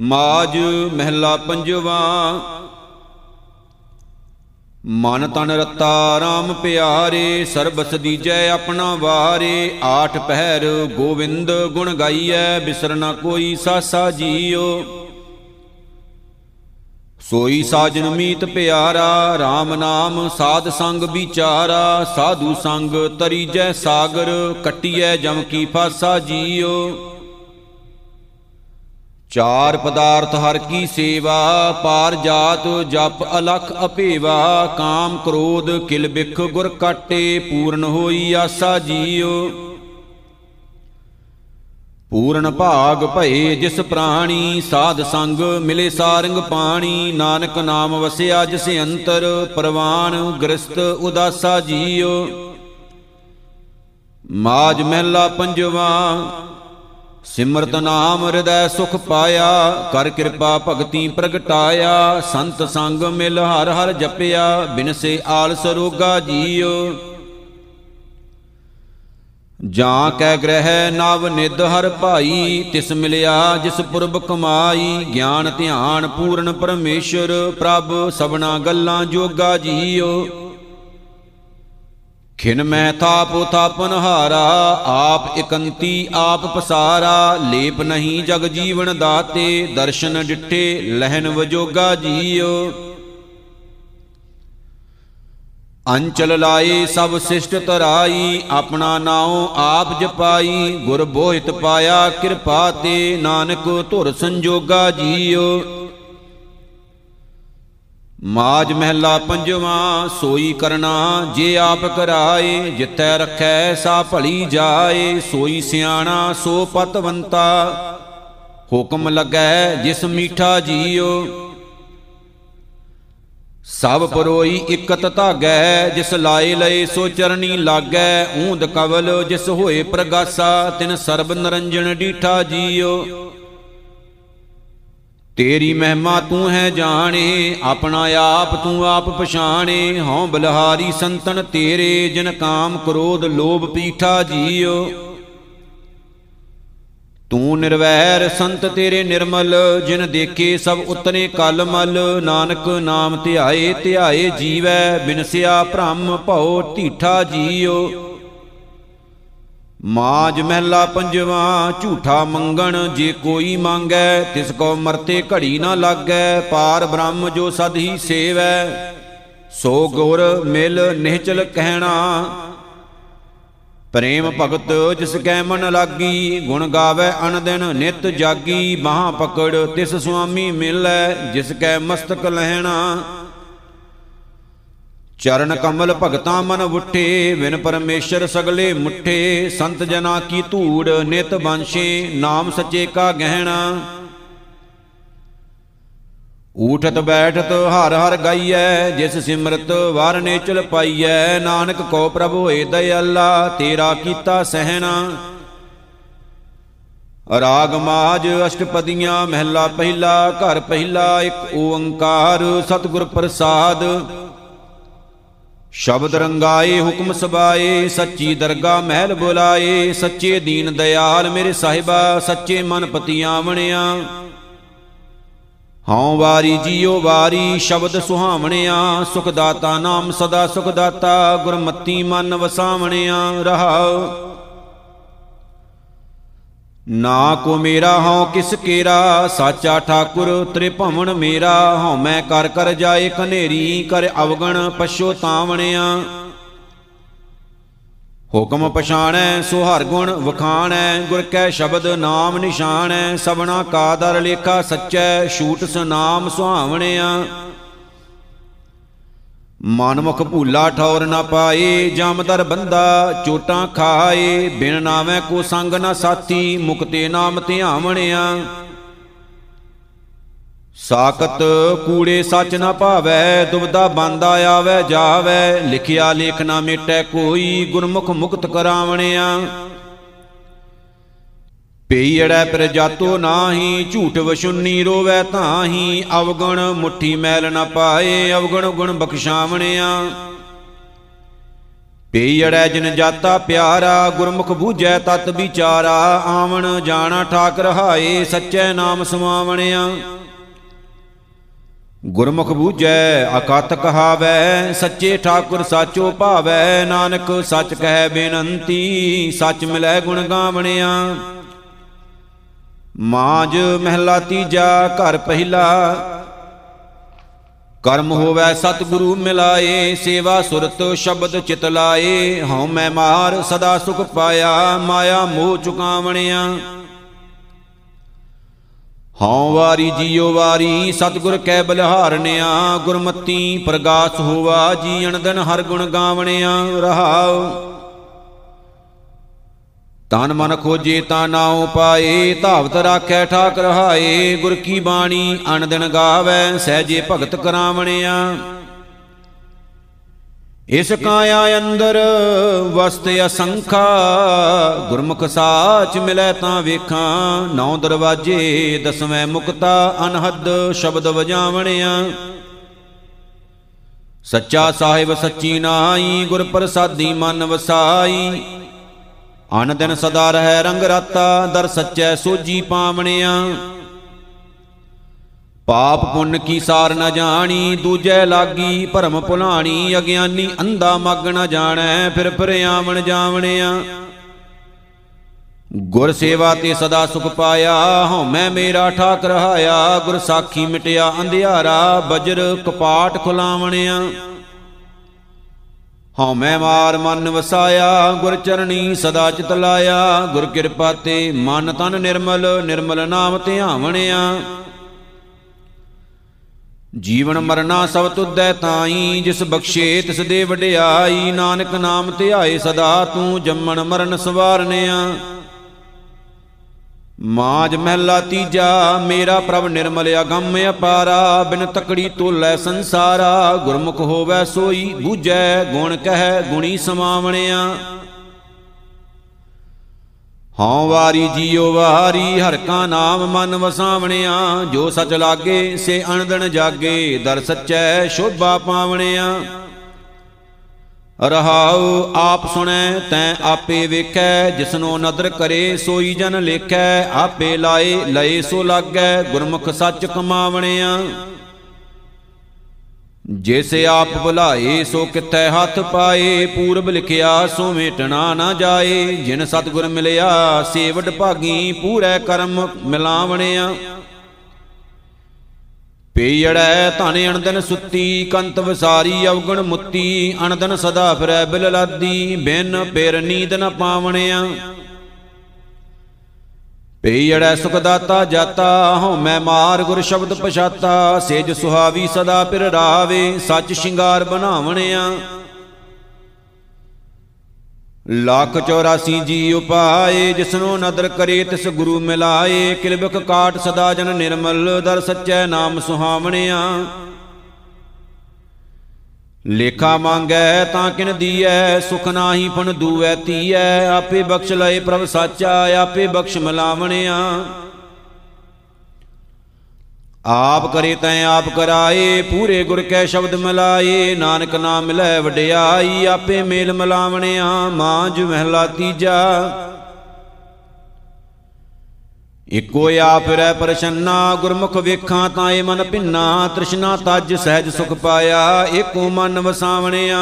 ਮਾਜ ਮਹਿਲਾ ਪੰਜਵਾ। ਮਨ ਤਨ ਰਤਾ RAM ਪਿਆਰੇ, ਸਰਬਸ ਦੀਜੈ ਆਪਣਾ ਵਾਰੇ। ਆਠ ਪਹਿਰ ਗੋਵਿੰਦ ਗੁਣ ਗਾਈਐ, ਬਿਸਰ ਨਾ ਕੋਈ ਸਾਸਾ ਜੀਓ। ਸੋਈ ਸਾਜਨ ਮੀਤ ਪਿਆਰਾ RAM ਨਾਮ ਸਾਧ ਸੰਗ ਵਿਚਾਰਾ। ਸਾਧੂ ਸੰਗ ਤਰੀਜੈ ਸਾਗਰ, ਕਟਿਐ ਜਮ ਕੀ ਫਾਸਾ ਜੀਓ। ਚਾਰ ਪਦਾਰਥ ਹਰ ਕੀ ਸੇਵਾ, ਪਾਰ ਜਾਤ ਜਪ ਅਲਖ ਅਪੇਵਾ, ਕਾਮ ਕ੍ਰੋਧ ਕਿਲ ਬਿਖ ਗੁਰ ਕਾਟੇ, ਪੂਰਨ ਹੋਈ ਆਸਾ ਜੀਓ। ਪੂਰਨ ਭਾਗ ਭਏ ਜਿਸ ਪ੍ਰਾਣੀ, ਸਾਧ ਸੰਗ ਮਿਲੇ ਸਾਰੰਗ ਪਾਣੀ, ਨਾਨਕ ਨਾਮ ਵਸਿਆ ਜਿਸ ਅੰਤਰ, ਪਰਵਾਨ ਗ੍ਰਸਤ ਉਦਾਸਾ ਜੀਓ। ਮਾਜ ਮਹਿਲਾ ਪੰਜਵਾ ਸਿਮਰਤ ਨਾਮ ਹਿਰਦੈ ਸੁਖ ਪਾਇਆ, ਕਰ ਕਿਰਪਾ ਭਗਤੀ ਪ੍ਰਗਟਾਇਆ, ਸੰਤ ਸੰਗ ਮਿਲ ਹਰ ਹਰ ਜਪਿਆ ਬਿਨਸੇ ਆਲਸ ਰੋਗਾ ਜੀਓ। ਜਾਂ ਕੈ ਗ੍ਰਹਿ ਨਵ ਨਿਧ ਹਰ ਭਾਈ, ਤਿਸ ਮਿਲਿਆ ਜਿਸ ਪੁਰਬ ਕਮਾਈ, ਗਿਆਨ ਧਿਆਨ ਪੂਰਨ ਪਰਮੇਸ਼ਰ ਪ੍ਰਭ, ਸਭਨਾ ਗੱਲਾਂ ਜੋਗਾ ਜੀਓ। ਖਿਨ ਮੈਂ ਥਾਪ ਥਾਪਨ ਹਾਰਾ ਆਪ ਇਕੰਤੀ ਆਪ ਪਸਾਰਾ, ਲੇਪ ਨਹੀਂ ਜਗ ਜੀਵਨ ਦਾਤੇ, ਦਰਸ਼ਨ ਡਿਠੇ, ਲਹਿਨ ਵਜੋਗਾ ਜੀਓ। ਅੰਚਲ ਲਾਏ ਸਭ ਸਿਸ਼ਟ ਤਰਾਈ ਆਪਣਾ ਨਾਉ ਆਪ ਜਪਾਈ, ਗੁਰ ਬੋਹਿਤ ਪਾਇਆ ਕਿਰਪਾ ਤੇ, ਨਾਨਕ ਧੁਰ ਸੰਜੋਗਾ ਜੀਓ। ਮਾਜ ਮਹਿਲਾ ਪੰਜਵਾ, ਸੋਈ ਕਰਨਾ ਜੇ ਆਪ ਕਰਾਏ, ਜਿੱਥੈ ਰੱਖੈ ਸਾ ਭਲੀ ਜਾਏ, ਸੋਈ ਸਿਆਣਾ ਸੋ ਪਤਵੰਤਾ। ਹੁਕਮ ਲੱਗੈ ਜਿਸ ਮੀਠਾ ਜੀਓ, ਸਭ ਪਰੋਈ ਇਕਤ ਧਾਗੈ, ਜਿਸ ਲਾਏ ਲਏ ਸੋ ਚਰਣੀ ਲਾਗੈ, ਊਂਦ ਕਵਲ ਜਿਸ ਹੋਏ ਪ੍ਰਗਾਸਾ, ਤਿਨ ਸਰਬ ਨਰੰਜਨ ਡੀਠਾ ਜੀਓ। ਤੇਰੀ ਮਹਿਮਾ ਤੂੰ ਹੈ ਜਾਣੇ, ਆਪਣਾ ਆਪ ਤੂੰ ਆਪ ਪਛਾਣੇ। ਹਉ ਬਲਹਾਰੀ ਸੰਤਨ ਤੇਰੇ, ਜਿਨ ਕਾਮ ਕ੍ਰੋਧ ਲੋਭ ਪੀਠਾ ਜੀਓ। ਤੂੰ ਨਿਰਵੈਰ ਸੰਤ ਤੇਰੇ ਨਿਰਮਲ, ਜਿਨ ਦੇਖੇ ਸਭ ਉਤਨੇ ਕਲ ਮਲ ਨਾਨਕ ਨਾਮ ਧਿਆਏ ਧਿਆਏ ਜੀਵੈ, ਬਿਨਸਿਆ ਭ੍ਰਮ ਭਉ ਢੀਠਾ ਜੀਓ। ਮਾਜ ਮਹਿਲਾ ਪੰਜਵਾ, ਝੂਠਾ ਮੰਗਣ ਜੇ ਕੋਈ ਮੰਗੈ, ਤਿਸ ਕੋ ਮਰਤੇ ਘੜੀ ਨਾ ਲਾਗੈ, ਪਾਰ ਬ੍ਰਹਮ ਜੋ ਸਦ ਹੀ ਸੇਵੈ। ਸੋ ਗੁਰ ਮਿਲ ਨਿਹਚਲ ਕਹਿਣਾ, ਪ੍ਰੇਮ ਭਗਤ ਜਿਸ ਕੈ ਮਨ ਲਾਗੀ, ਗੁਣ ਗਾਵੇ ਅਨ ਦਿਨ ਨਿਤ ਜਾਗੀ ਬਾਹ ਪਕੜ ਤਿਸ ਸੁਆਮੀ ਮਿਲੈ, ਜਿਸ ਕੈ ਮਸਤਕ ਲਹਿਣਾ। ਚਰਨ ਕਮਲ ਭਗਤਾ ਮਨ ਉਠੇ ਵਿਨ ਪਰਮੇਸ਼ਰ ਸਗਲੇ ਮੁਠੇ। ਸੰਤ ਜਨਾ ਕੀ ਧੂੜ, ਨਿਤ ਬੰਸ਼ੇ, ਨਾਮ ਸੱਚੇ ਕਾ ਗਹਿਣਾ। ਊਠਤ ਬੈਠਤ ਹਰ ਹਰ ਗਾਈਐ, ਜਿਸ ਸਿਮਰਤ ਵਰ ਨੇਚਲ ਪਾਈਐ। ਨਾਨਕ ਕੋ ਪ੍ਰਭ ਹੋਏ ਦਇਆਲਾ, ਤੇਰਾ ਕੀਤਾ ਸਹਿਣਾ। ਰਾਗ ਮਾਜ ਅਸ਼ਟਪਦੀਆਂ, ਮਹਿਲਾ ਪਹਿਲਾ, ਘਰ ਪਹਿਲਾ, ਇੱਕ ਓੰਕਾਰ, ਸਤਿਗੁਰ ਪ੍ਰਸਾਦ। ਸ਼ਬਦ ਰੰਗਾਏ, ਹੁਕਮ ਸਬਾਏ, ਸੱਚੀ ਦਰਗਾ ਮਹਿਲ ਬੁਲਾਏ, ਸੱਚੇ ਦੀਨ ਦਿਆਲ ਮੇਰੇ ਸਾਹਿਬਾ, ਸੱਚੇ ਮਨ ਪਤੀਆਂ ਵਣਿਆ ਹਉ ਵਾਰੀ ਜੀਓ ਵਾਰੀ ਸ਼ਬਦ ਸੁਹਾਵਣਿਆ ਸੁਖ ਦਾਤਾ ਨਾਮ ਸਦਾ ਸੁਖ ਦਾਤਾ ਗੁਰਮਤੀ ਮਨ ਵਸਾਵਣਿਆ, ਰਹਾਉ। ਨਾ ਕੋ ਮੇਰਾ ਹਉ ਕਿਸ ਕੇਰਾ, ਸਾਚਾ ਠਾਕੁਰ ਤ੍ਰਿਭਵਨ ਮੇਰਾ। ਹਉ ਮੈਂ ਕਰ ਕਰ ਜਾਏ ਕਨੇਰੀ ਕਰ ਅਵਗਣ ਪਛੋਤਾਵਣਿਆ ਹੁਕਮ ਪਛਾਣੈ ਸੋ ਹਰ ਗੁਣ ਵਖਾਣੈ, ਗੁਰ ਕੈ ਸ਼ਬਦ ਨਾਮ ਨਿਸ਼ਾਨੈ ਸਬਨਾ ਕਾ ਦਰ ਲੇਖਾ ਸੱਚੈ, ਛੂਟ ਸੁਨਾਮ ਸੁਹਾਵਣਿਆ। ਮਨਮੁਖ ਭੂਲਾ ਠੌਰ ਨਾ ਪਾਏ ਜਮਦਰ ਬੰਦਾ, ਚੋਟਾਂ ਖਾਏ। ਬਿਨ ਨਾਵੇਂ ਕੋ ਸੰਗ ਨਾ ਸਾਥੀ, ਮੁਕਤੇ ਨਾਮ ਧਿਆਵਣਿਆ। ਸਾਖਤ ਕੂੜੇ ਸੱਚ ਨਾ ਭਾਵੈ, ਦੁਬਦਾ ਬੰਦਾ ਆਵੈ, ਜਾਵੈ। ਲਿਖਿਆ ਲੇਖ ਨਾ ਮਿਟੈ ਕੋਈ, ਗੁਰਮੁਖ ਮੁਕਤ ਕਰਾਵਣਿਆ। ਪਈੜੈ ਪਰ ਜਾਤੋ ਨਾਹੀ, ਝੂਠ ਵਸ਼ੁੰਨੀ ਰੋਵੈ ਤਾਹੀ ਅਵਗਣ ਮੁਠੀ ਮੈਲ ਨ ਪਾਏ, ਅਵਗਣ ਗੁਣ ਬਖਸ਼ਾਵਣਿਆ। ਪੀੜੈ ਜਿਨ ਜਾਤਾ ਪਿਆਰਾ, ਗੁਰਮੁਖ ਬੂਝੈ ਤਤ ਵਿਚਾਰਾ, ਆਵਣ ਜਾਣਾ ਠਾਕ ਰਹਾਏ ਸੱਚੇ ਨਾਮ ਸਮਾਵਣਿਆ। ਗੁਰਮੁਖ ਬੂਝੈ, ਅਕਤ ਕਹਾਵੈ, ਸੱਚੇ ਠਾਕੁਰ ਸਾਚੋ ਭਾਵੈ, ਨਾਨਕ ਸੱਚ ਕਹਿ ਬੇਨੰਤੀ, ਸੱਚ ਮਿਲੈ ਗੁਣ ਗਾਵਣਿਆ। ਮਾਜ ਮਹਿਲਾ ਤੀਜਾ, ਘਰ ਪਹਿਲਾ। ਕਰਮ ਹੋਵੈ ਸਤਿਗੁਰੂ ਮਿਲਾਏ, ਸੇਵਾ ਸੁਰਤ ਸ਼ਬਦ ਚਿਤ ਲਾਏ। ਹਉ ਮੈਂ ਮਾਰ ਸਦਾ ਸੁਖ ਪਾਇਆ, ਮਾਇਆ ਮੋਹ ਚੁਕਾਵਣਿਆ। ਹਉ ਵਾਰੀ ਜੀਉ ਵਾਰੀ, ਸਤਿਗੁਰ ਕੈ ਬਲਿਹਾਰਨਿਆ। ਗੁਰਮਤੀ ਪ੍ਰਗਾਸ ਹੋਵਾ, ਜੀਣ ਦਿਨ ਹਰ ਗੁਣ ਗਾਵਣਿਆ। ਰਹਾਉ ਤਨ ਮਨ ਖੋਜੇ ਤਾਂ ਨਾਉ ਪਾਏ ਧਾਵਤ ਰਾਖੈ ਠਾਕ ਰਹਾਏ ਗੁਰ ਕੀ ਬਾਣੀ ਅਨ ਦਿਨ ਗਾਵੈ, ਸਹਿਜੇ ਭਗਤ ਕਰਾਵਣਿਆ। ਇਸ ਕਾਇਆ ਅੰਦਰ ਵਸਤ ਅਸੰਖਾ, ਗੁਰਮੁਖ ਸਾਚ ਮਿਲੈ ਤਾਂ ਵੇਖਾਂ, ਨੌ ਦਰਵਾਜੇ ਦਸਵੇਂ ਮੁਕਤਾ ਅਨਹਦ ਸ਼ਬਦ ਵਜਾਵਣਿਆ। ਸੱਚਾ ਸਾਹਿਬ ਸੱਚੀ ਨਾਈ ਗੁਰ ਪ੍ਰਸਾਦੀ ਮਨ ਵਸਾਈ ਅਨ ਦਿਨ ਸਦਾ ਰਹਿ ਰੰਗ ਰਾਤਾ, ਦਰ ਸੱਚੈ ਸੋਜੀ ਪਾਵਣਿਆ। ਪਾਪ ਪੁੰਨ ਕੀ ਸਾਰ ਨ ਜਾਣੀ, ਦੂਜੈ ਲਾਗੀ ਭਰਮ ਭੁਲਾਣੀ, ਅਗਿਆਨੀ ਅੰਧਾ ਮਗ ਨ ਜਾਣੈ, ਫਿਰ ਫਿਰ ਆਵਣ ਜਾਵਣਿਆ। ਗੁਰ ਸੇਵਾ ਤੇ ਸਦਾ ਸੁਖ ਪਾਇਆ ਹਉਮੈ ਮੇਰਾ ਠਾਕ ਰਹਾਇਆ ਗੁਰ ਸਾਖੀ ਮਿਟਿਆ, ਅੰਧਿਆਰਾ, ਬਜਰ, ਕਪਾਟ ਖੁਲਾਵਣਿਆ। ਹਉਮੈ ਮਾਰ ਮਨ ਵਸਾਇਆ, ਗੁਰ ਚਰਣੀ ਸਦਾ ਚਿਤ ਲਾਇਆ। ਗੁਰ ਕਿਰਪਾ ਤੇ ਮਨ ਤਨ ਨਿਰਮਲ ਨਿਰਮਲ ਨਾਮ ਧਿਆਵਣਿਆ ਜੀਵਨ ਮਰਨਾ ਸਭ ਤੁਧੈ ਤਾਈ, ਜਿਸ ਬਖਸ਼ੇ ਤਿਸ ਦੇ ਵਡਿਆਈ। ਨਾਨਕ ਨਾਮ ਧਿਆਏ ਸਦਾ ਤੂੰ ਜੰਮਣ ਮਰਨ ਸਵਾਰਨਿਆ। ਮਾਜ ਮਹਿਲਾ ਤੀਜਾ, ਮੇਰਾ ਪ੍ਰਭ ਨਿਰਮਲ ਅਗੰਮ ਅਪਾਰਾ, ਬਿਨ ਤਕੜੀ ਤੋਲੇ ਸੰਸਾਰਾ, ਗੁਰਮੁਖ ਹੋਵੇ ਸੋਈ ਬੂਝੈ, ਗੁਣ ਕਹਿ ਗੁਣੀ ਸਮਾਵਣਿਆ। ਹਉ ਵਾਰੀ ਜੀਉ ਵਾਰੀ, ਹਰ ਕਾ ਨਾਮ ਮਨ ਵਸਾਵਣਿਆ, ਜੋ ਸਚ ਲਾਗੇ, ਸੇ ਅਣਦਣ ਜਾਗੇ, ਦਰ ਸੱਚੈ ਸ਼ੋਭਾ ਪਾਵਣਿਆ। ਰਹਾਉ ਆਪ ਸੁਣੈ, ਤੈ ਆਪੇ ਵੇਖੈ, ਜਿਸਨੋ ਨਦਰ ਕਰੇ, ਸੋਈ ਜਨ ਲੇਖੈ, ਆਪੇ ਲਾਏ, ਲਏ ਸੋ ਲਾਗੈ, ਗੁਰਮੁਖ ਸੱਚ ਕਮਾਵਣਿਆ। ਜੈਸੇ ਆਪ ਭੁਲਾਏ, ਸੋ ਕਿਤੈ ਹੱਥ ਪਾਏ, ਪੂਰਬ ਲਿਖਿਆ, ਸੋ ਮੇਟਣਾ ਨਾ ਜਾਏ, ਜਿਨ ਸਤਗੁਰ ਮਿਲਿਆ ਸੇਵਡ ਭਾਗੀ, ਪੂਰੈ ਕਰਮ ਮਿਲਾਵਣਿਆ। ਪੀੜੈ ਧਨ ਅਣਦਨ ਸੁੱਤੀ, ਕੰਤ ਵਿਸਾਰੀ ਅਵਗਣ ਮੁੱਤੀ, ਅਣਦਨ ਸਦਾ ਫਿਰੈ ਬਿਲ ਲਾਦੀ ਬਿਨ ਪੇਰ ਨੀਂਦ ਨ ਪਾਵਣਿਆ। ਪੀੜੈ ਸੁਖ ਦਾਤਾ ਜਾਤਾ, ਹਉ ਮੈਂ ਮਾਰ ਗੁਰ ਸ਼ਬਦ ਪਛਾਤਾ, ਸੇਜ ਸੁਹਾਵੀ ਸਦਾ ਪਿਰ ਰਾਵੇ, ਸੱਚ ਸ਼ਿੰਗਾਰ ਬਣਾਵਣਿਆ। ਲੱਖ 84 ਜੀ ਉਪਾਏ ਜਿਸਨੂੰ ਨਦਰ ਕਰੇ ਤਿਸ ਗੁਰੂ ਮਿਲਾਏ ਕਿਲਬਕ ਕਾਟ ਸਦਾ ਜਨ ਨਿਰਮਲ ਦਰ ਸੱਚੈ ਨਾਮ ਸੁਹਾਵਣਿਆ ਲੇਖਾ ਮੰਗੈ ਤਾਂ ਕਿਨ ਦੀਐ ਸੁਖ ਨਾਹੀ ਫਨ ਦੂਐ ਤੀਐ ਆਪੇ ਬਖਸ਼ ਲਏ ਪ੍ਰਭ ਸਾਚਾ ਆਪੇ ਬਖਸ਼ ਮਿਲਾਵਣਿਆ ਆਪ ਕਰੇ ਤੈ ਆਪ ਕਰਾਏ, ਪੂਰੇ ਗੁਰ ਕੈ ਸ਼ਬਦ ਮਿਲਾਏ। ਨਾਨਕ ਨਾਮ ਮਿਲੈ ਵਡਿਆਈ, ਆਪੇ ਮੇਲ ਮਿਲਾਵਣਿਆ ਮਾਂਜ ਮਹਿਲਾ ਤੀਜਾ। ਇਕੋ ਆਪ ਰਹਿ ਪਰਛੰਨਾ ਗੁਰਮੁਖ ਵੇਖਾਂ ਤਾਂ ਏ ਮਨ ਭਿੰਨਾ, ਤ੍ਰਿਸ਼ਨਾ ਤਜ ਸਹਿਜ ਸੁਖ ਪਾਇਆ ਏਕੋ ਮਨ ਵਸਾਵਣਿਆ।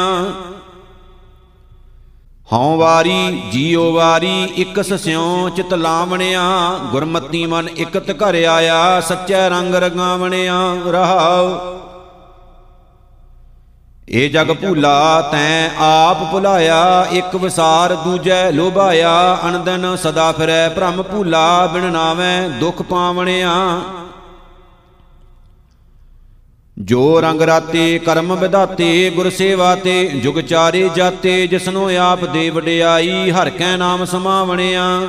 ਹਉ ਵਾਰੀ, ਜੀਉ ਵਾਰੀ ਇਕ ਸਸਿਉ ਚਿਤ ਲਾਵਣਿਆ, ਗੁਰਮਤੀ ਮਨ ਇਕਤ ਘਰ ਆਇਆ, ਸੱਚੈ ਰੰਗ ਰਗਾਵਣਿਆ, ਰਹਾਉ। ਇਹ ਜਗ ਭੂਲਾ, ਤੈਂ ਆਪ ਭੁਲਾਇਆ, ਇੱਕ ਵਿਸਾਰ ਦੂਜੈ ਲੋਭਾਇਆ ਅਨੰਦਨ ਸਦਾ ਫਿਰੈ ਭ੍ਰਮ ਭੂਲਾ, ਬਿਨ ਨਾਵੇਂ ਦੁਖ ਪਾਵਣਿਆ। ਜੋ ਰੰਗ ਰਾਤੇ ਕਰਮ ਵਿਦਾਤੇ ਗੁਰ ਸੇਵਾ ਤੇ, ਜੁਗ ਚਾਰੇ ਜਾਤੇ, ਜਿਸਨੂੰ ਆਪ ਦੇ ਵਡਿਆਈ, ਹਰ ਕੈ ਨਾਮ ਸਮਾਵਣਿਆ।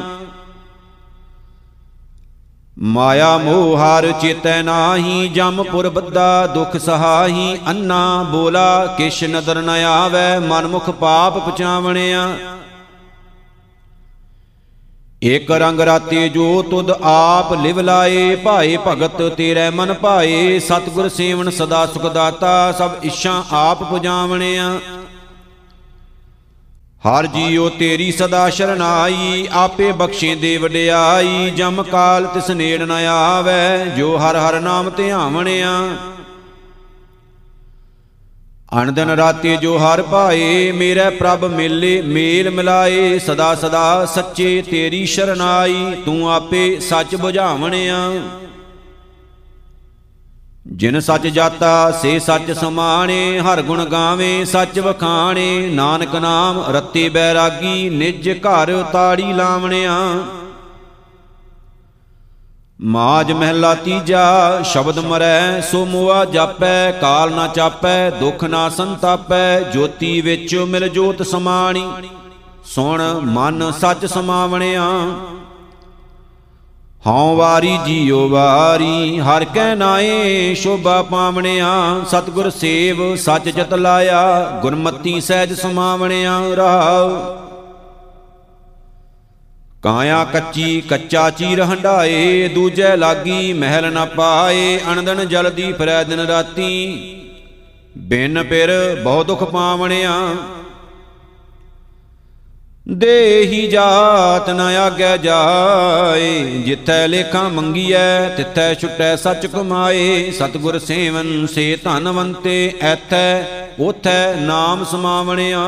ਮਾਇਆ ਮੋਹ ਹਾਰ ਚੇਤੈ ਨਾਹੀ ਜਮਪੁਰ ਬੱਦਾ ਦੁਖ ਸਹਾਹੀ, ਅੰਨਾ ਬੋਲਾ ਕਿਛ ਨਦਰ ਨ ਆਵੈ, ਮਨ ਮੁਖ ਪਾਪ ਪਚਾਵਣਿਆ ਇਕ ਰੰਗ ਰਾਤੇ ਜੋ ਤੁਧ ਆਪ ਲਿਵ ਲਾਏ, ਭਾਏ ਭਗਤ ਤੇਰੇ ਮਨ ਭਾਏ, ਸਤਿਗੁਰ ਸੇਵਨ ਸਦਾ ਸੁਖ ਦਾਤਾ ਸਭ ਇਛਾਂ ਆਪ ਪੁਜਾਵਣਿਆ। ਹਰ ਜੀਉ ਤੇਰੀ ਸਦਾ ਸ਼ਰਨਾਈ, ਆਪੇ ਬਖਸ਼ੇ ਦੇ ਵਡਿਆਈ, ਜਮ ਕਾਲ ਤਿਸ ਨੇੜ ਨ ਆਵੈ, ਜੋ ਹਰ ਹਰ ਨਾਮ ਧਿਆਵਣਿਆ। ਅਣਦਨ ਰਾਤੇ ਜੋ ਹਰ ਭਾਏ, ਮੇਰੇ ਪ੍ਰਭ ਮੇਲੇ, ਮੇਲ ਮਿਲਾਏ, ਸਦਾ ਸਦਾ ਸੱਚੇ ਤੇਰੀ ਸ਼ਰਨਾਈ, ਤੂੰ ਆਪੇ ਸੱਚ ਬੁਝਾਵਣਿਆ। ਜਿਨ ਸੱਚ ਜਾਤਾ, ਸੇ ਸੱਚ ਸਮਾਣੇ, ਹਰ ਗੁਣ ਗਾਵੇ, ਸੱਚ ਵਖਾਣੇ, ਨਾਨਕ ਨਾਮ ਰੱਤੇ ਬੈਰਾਗੀ, ਨਿਜ ਘਰ ਤਾੜੀ ਲਾਵਣਿਆ। ਮਾਜ ਮਹਿਲਾ ਤੀਜਾ, ਸ਼ਬਦ ਮਰੈ ਸੋ ਮੋਆ ਜਾਪੈ, ਕਾਲ ਨਾ ਚਾਪੈ, ਦੁਖ ਨਾ ਸੰਤਾਪੈ, ਜੋਤੀ ਵਿੱਚ ਮਿਲ ਜੋਤ ਸਮਾਣੀ। ਸੁਣ, ਮਨ ਸੱਚ ਸਮਾਵਣਿਆ। ਹਉ ਵਾਰੀ ਜੀਉ ਵਾਰੀ, ਹਰ ਕੈ ਨਾਏ ਸ਼ੋਭਾ ਪਾਵਣਿਆ। ਸਤਿਗੁਰ ਸੇਵ ਸੱਚ ਚਤ ਲਾਇਆ, ਗੁਰਮਤੀ ਸਹਿਜ ਸਮਾਵਣਿਆ ਰਹਾਉ ਕਾਇਆ ਕੱਚੀ, ਕੱਚਾ ਚੀਰ ਹੰਡਾਏ ਦੂਜੈ ਲਾਗੀ ਮਹਿਲ ਨ ਪਾਏ ਅਣਦਨ ਜਲਦੀ ਫਿਰੈ ਦਿਨ ਰਾਤੀ। ਬਿਨ ਪਿਰ ਬਹੁ ਦੁਖ ਪਾਵਣਿਆ। ਦੇਹੀ ਜਾਤ ਨ ਆਗੈ ਜਾਏ, ਜਿੱਥੈ ਲੇਖਾਂ ਮੰਗੀਐ, ਤਿੱਥੈ ਛੁਟੈ ਸੱਚ ਕਮਾਏ। ਸਤਿਗੁਰ ਸੇਵਨ ਸੇ ਧਨਵੰਤੇ ਐਥੈ ਉਥੈ ਨਾਮ ਸਮਾਵਣਿਆ।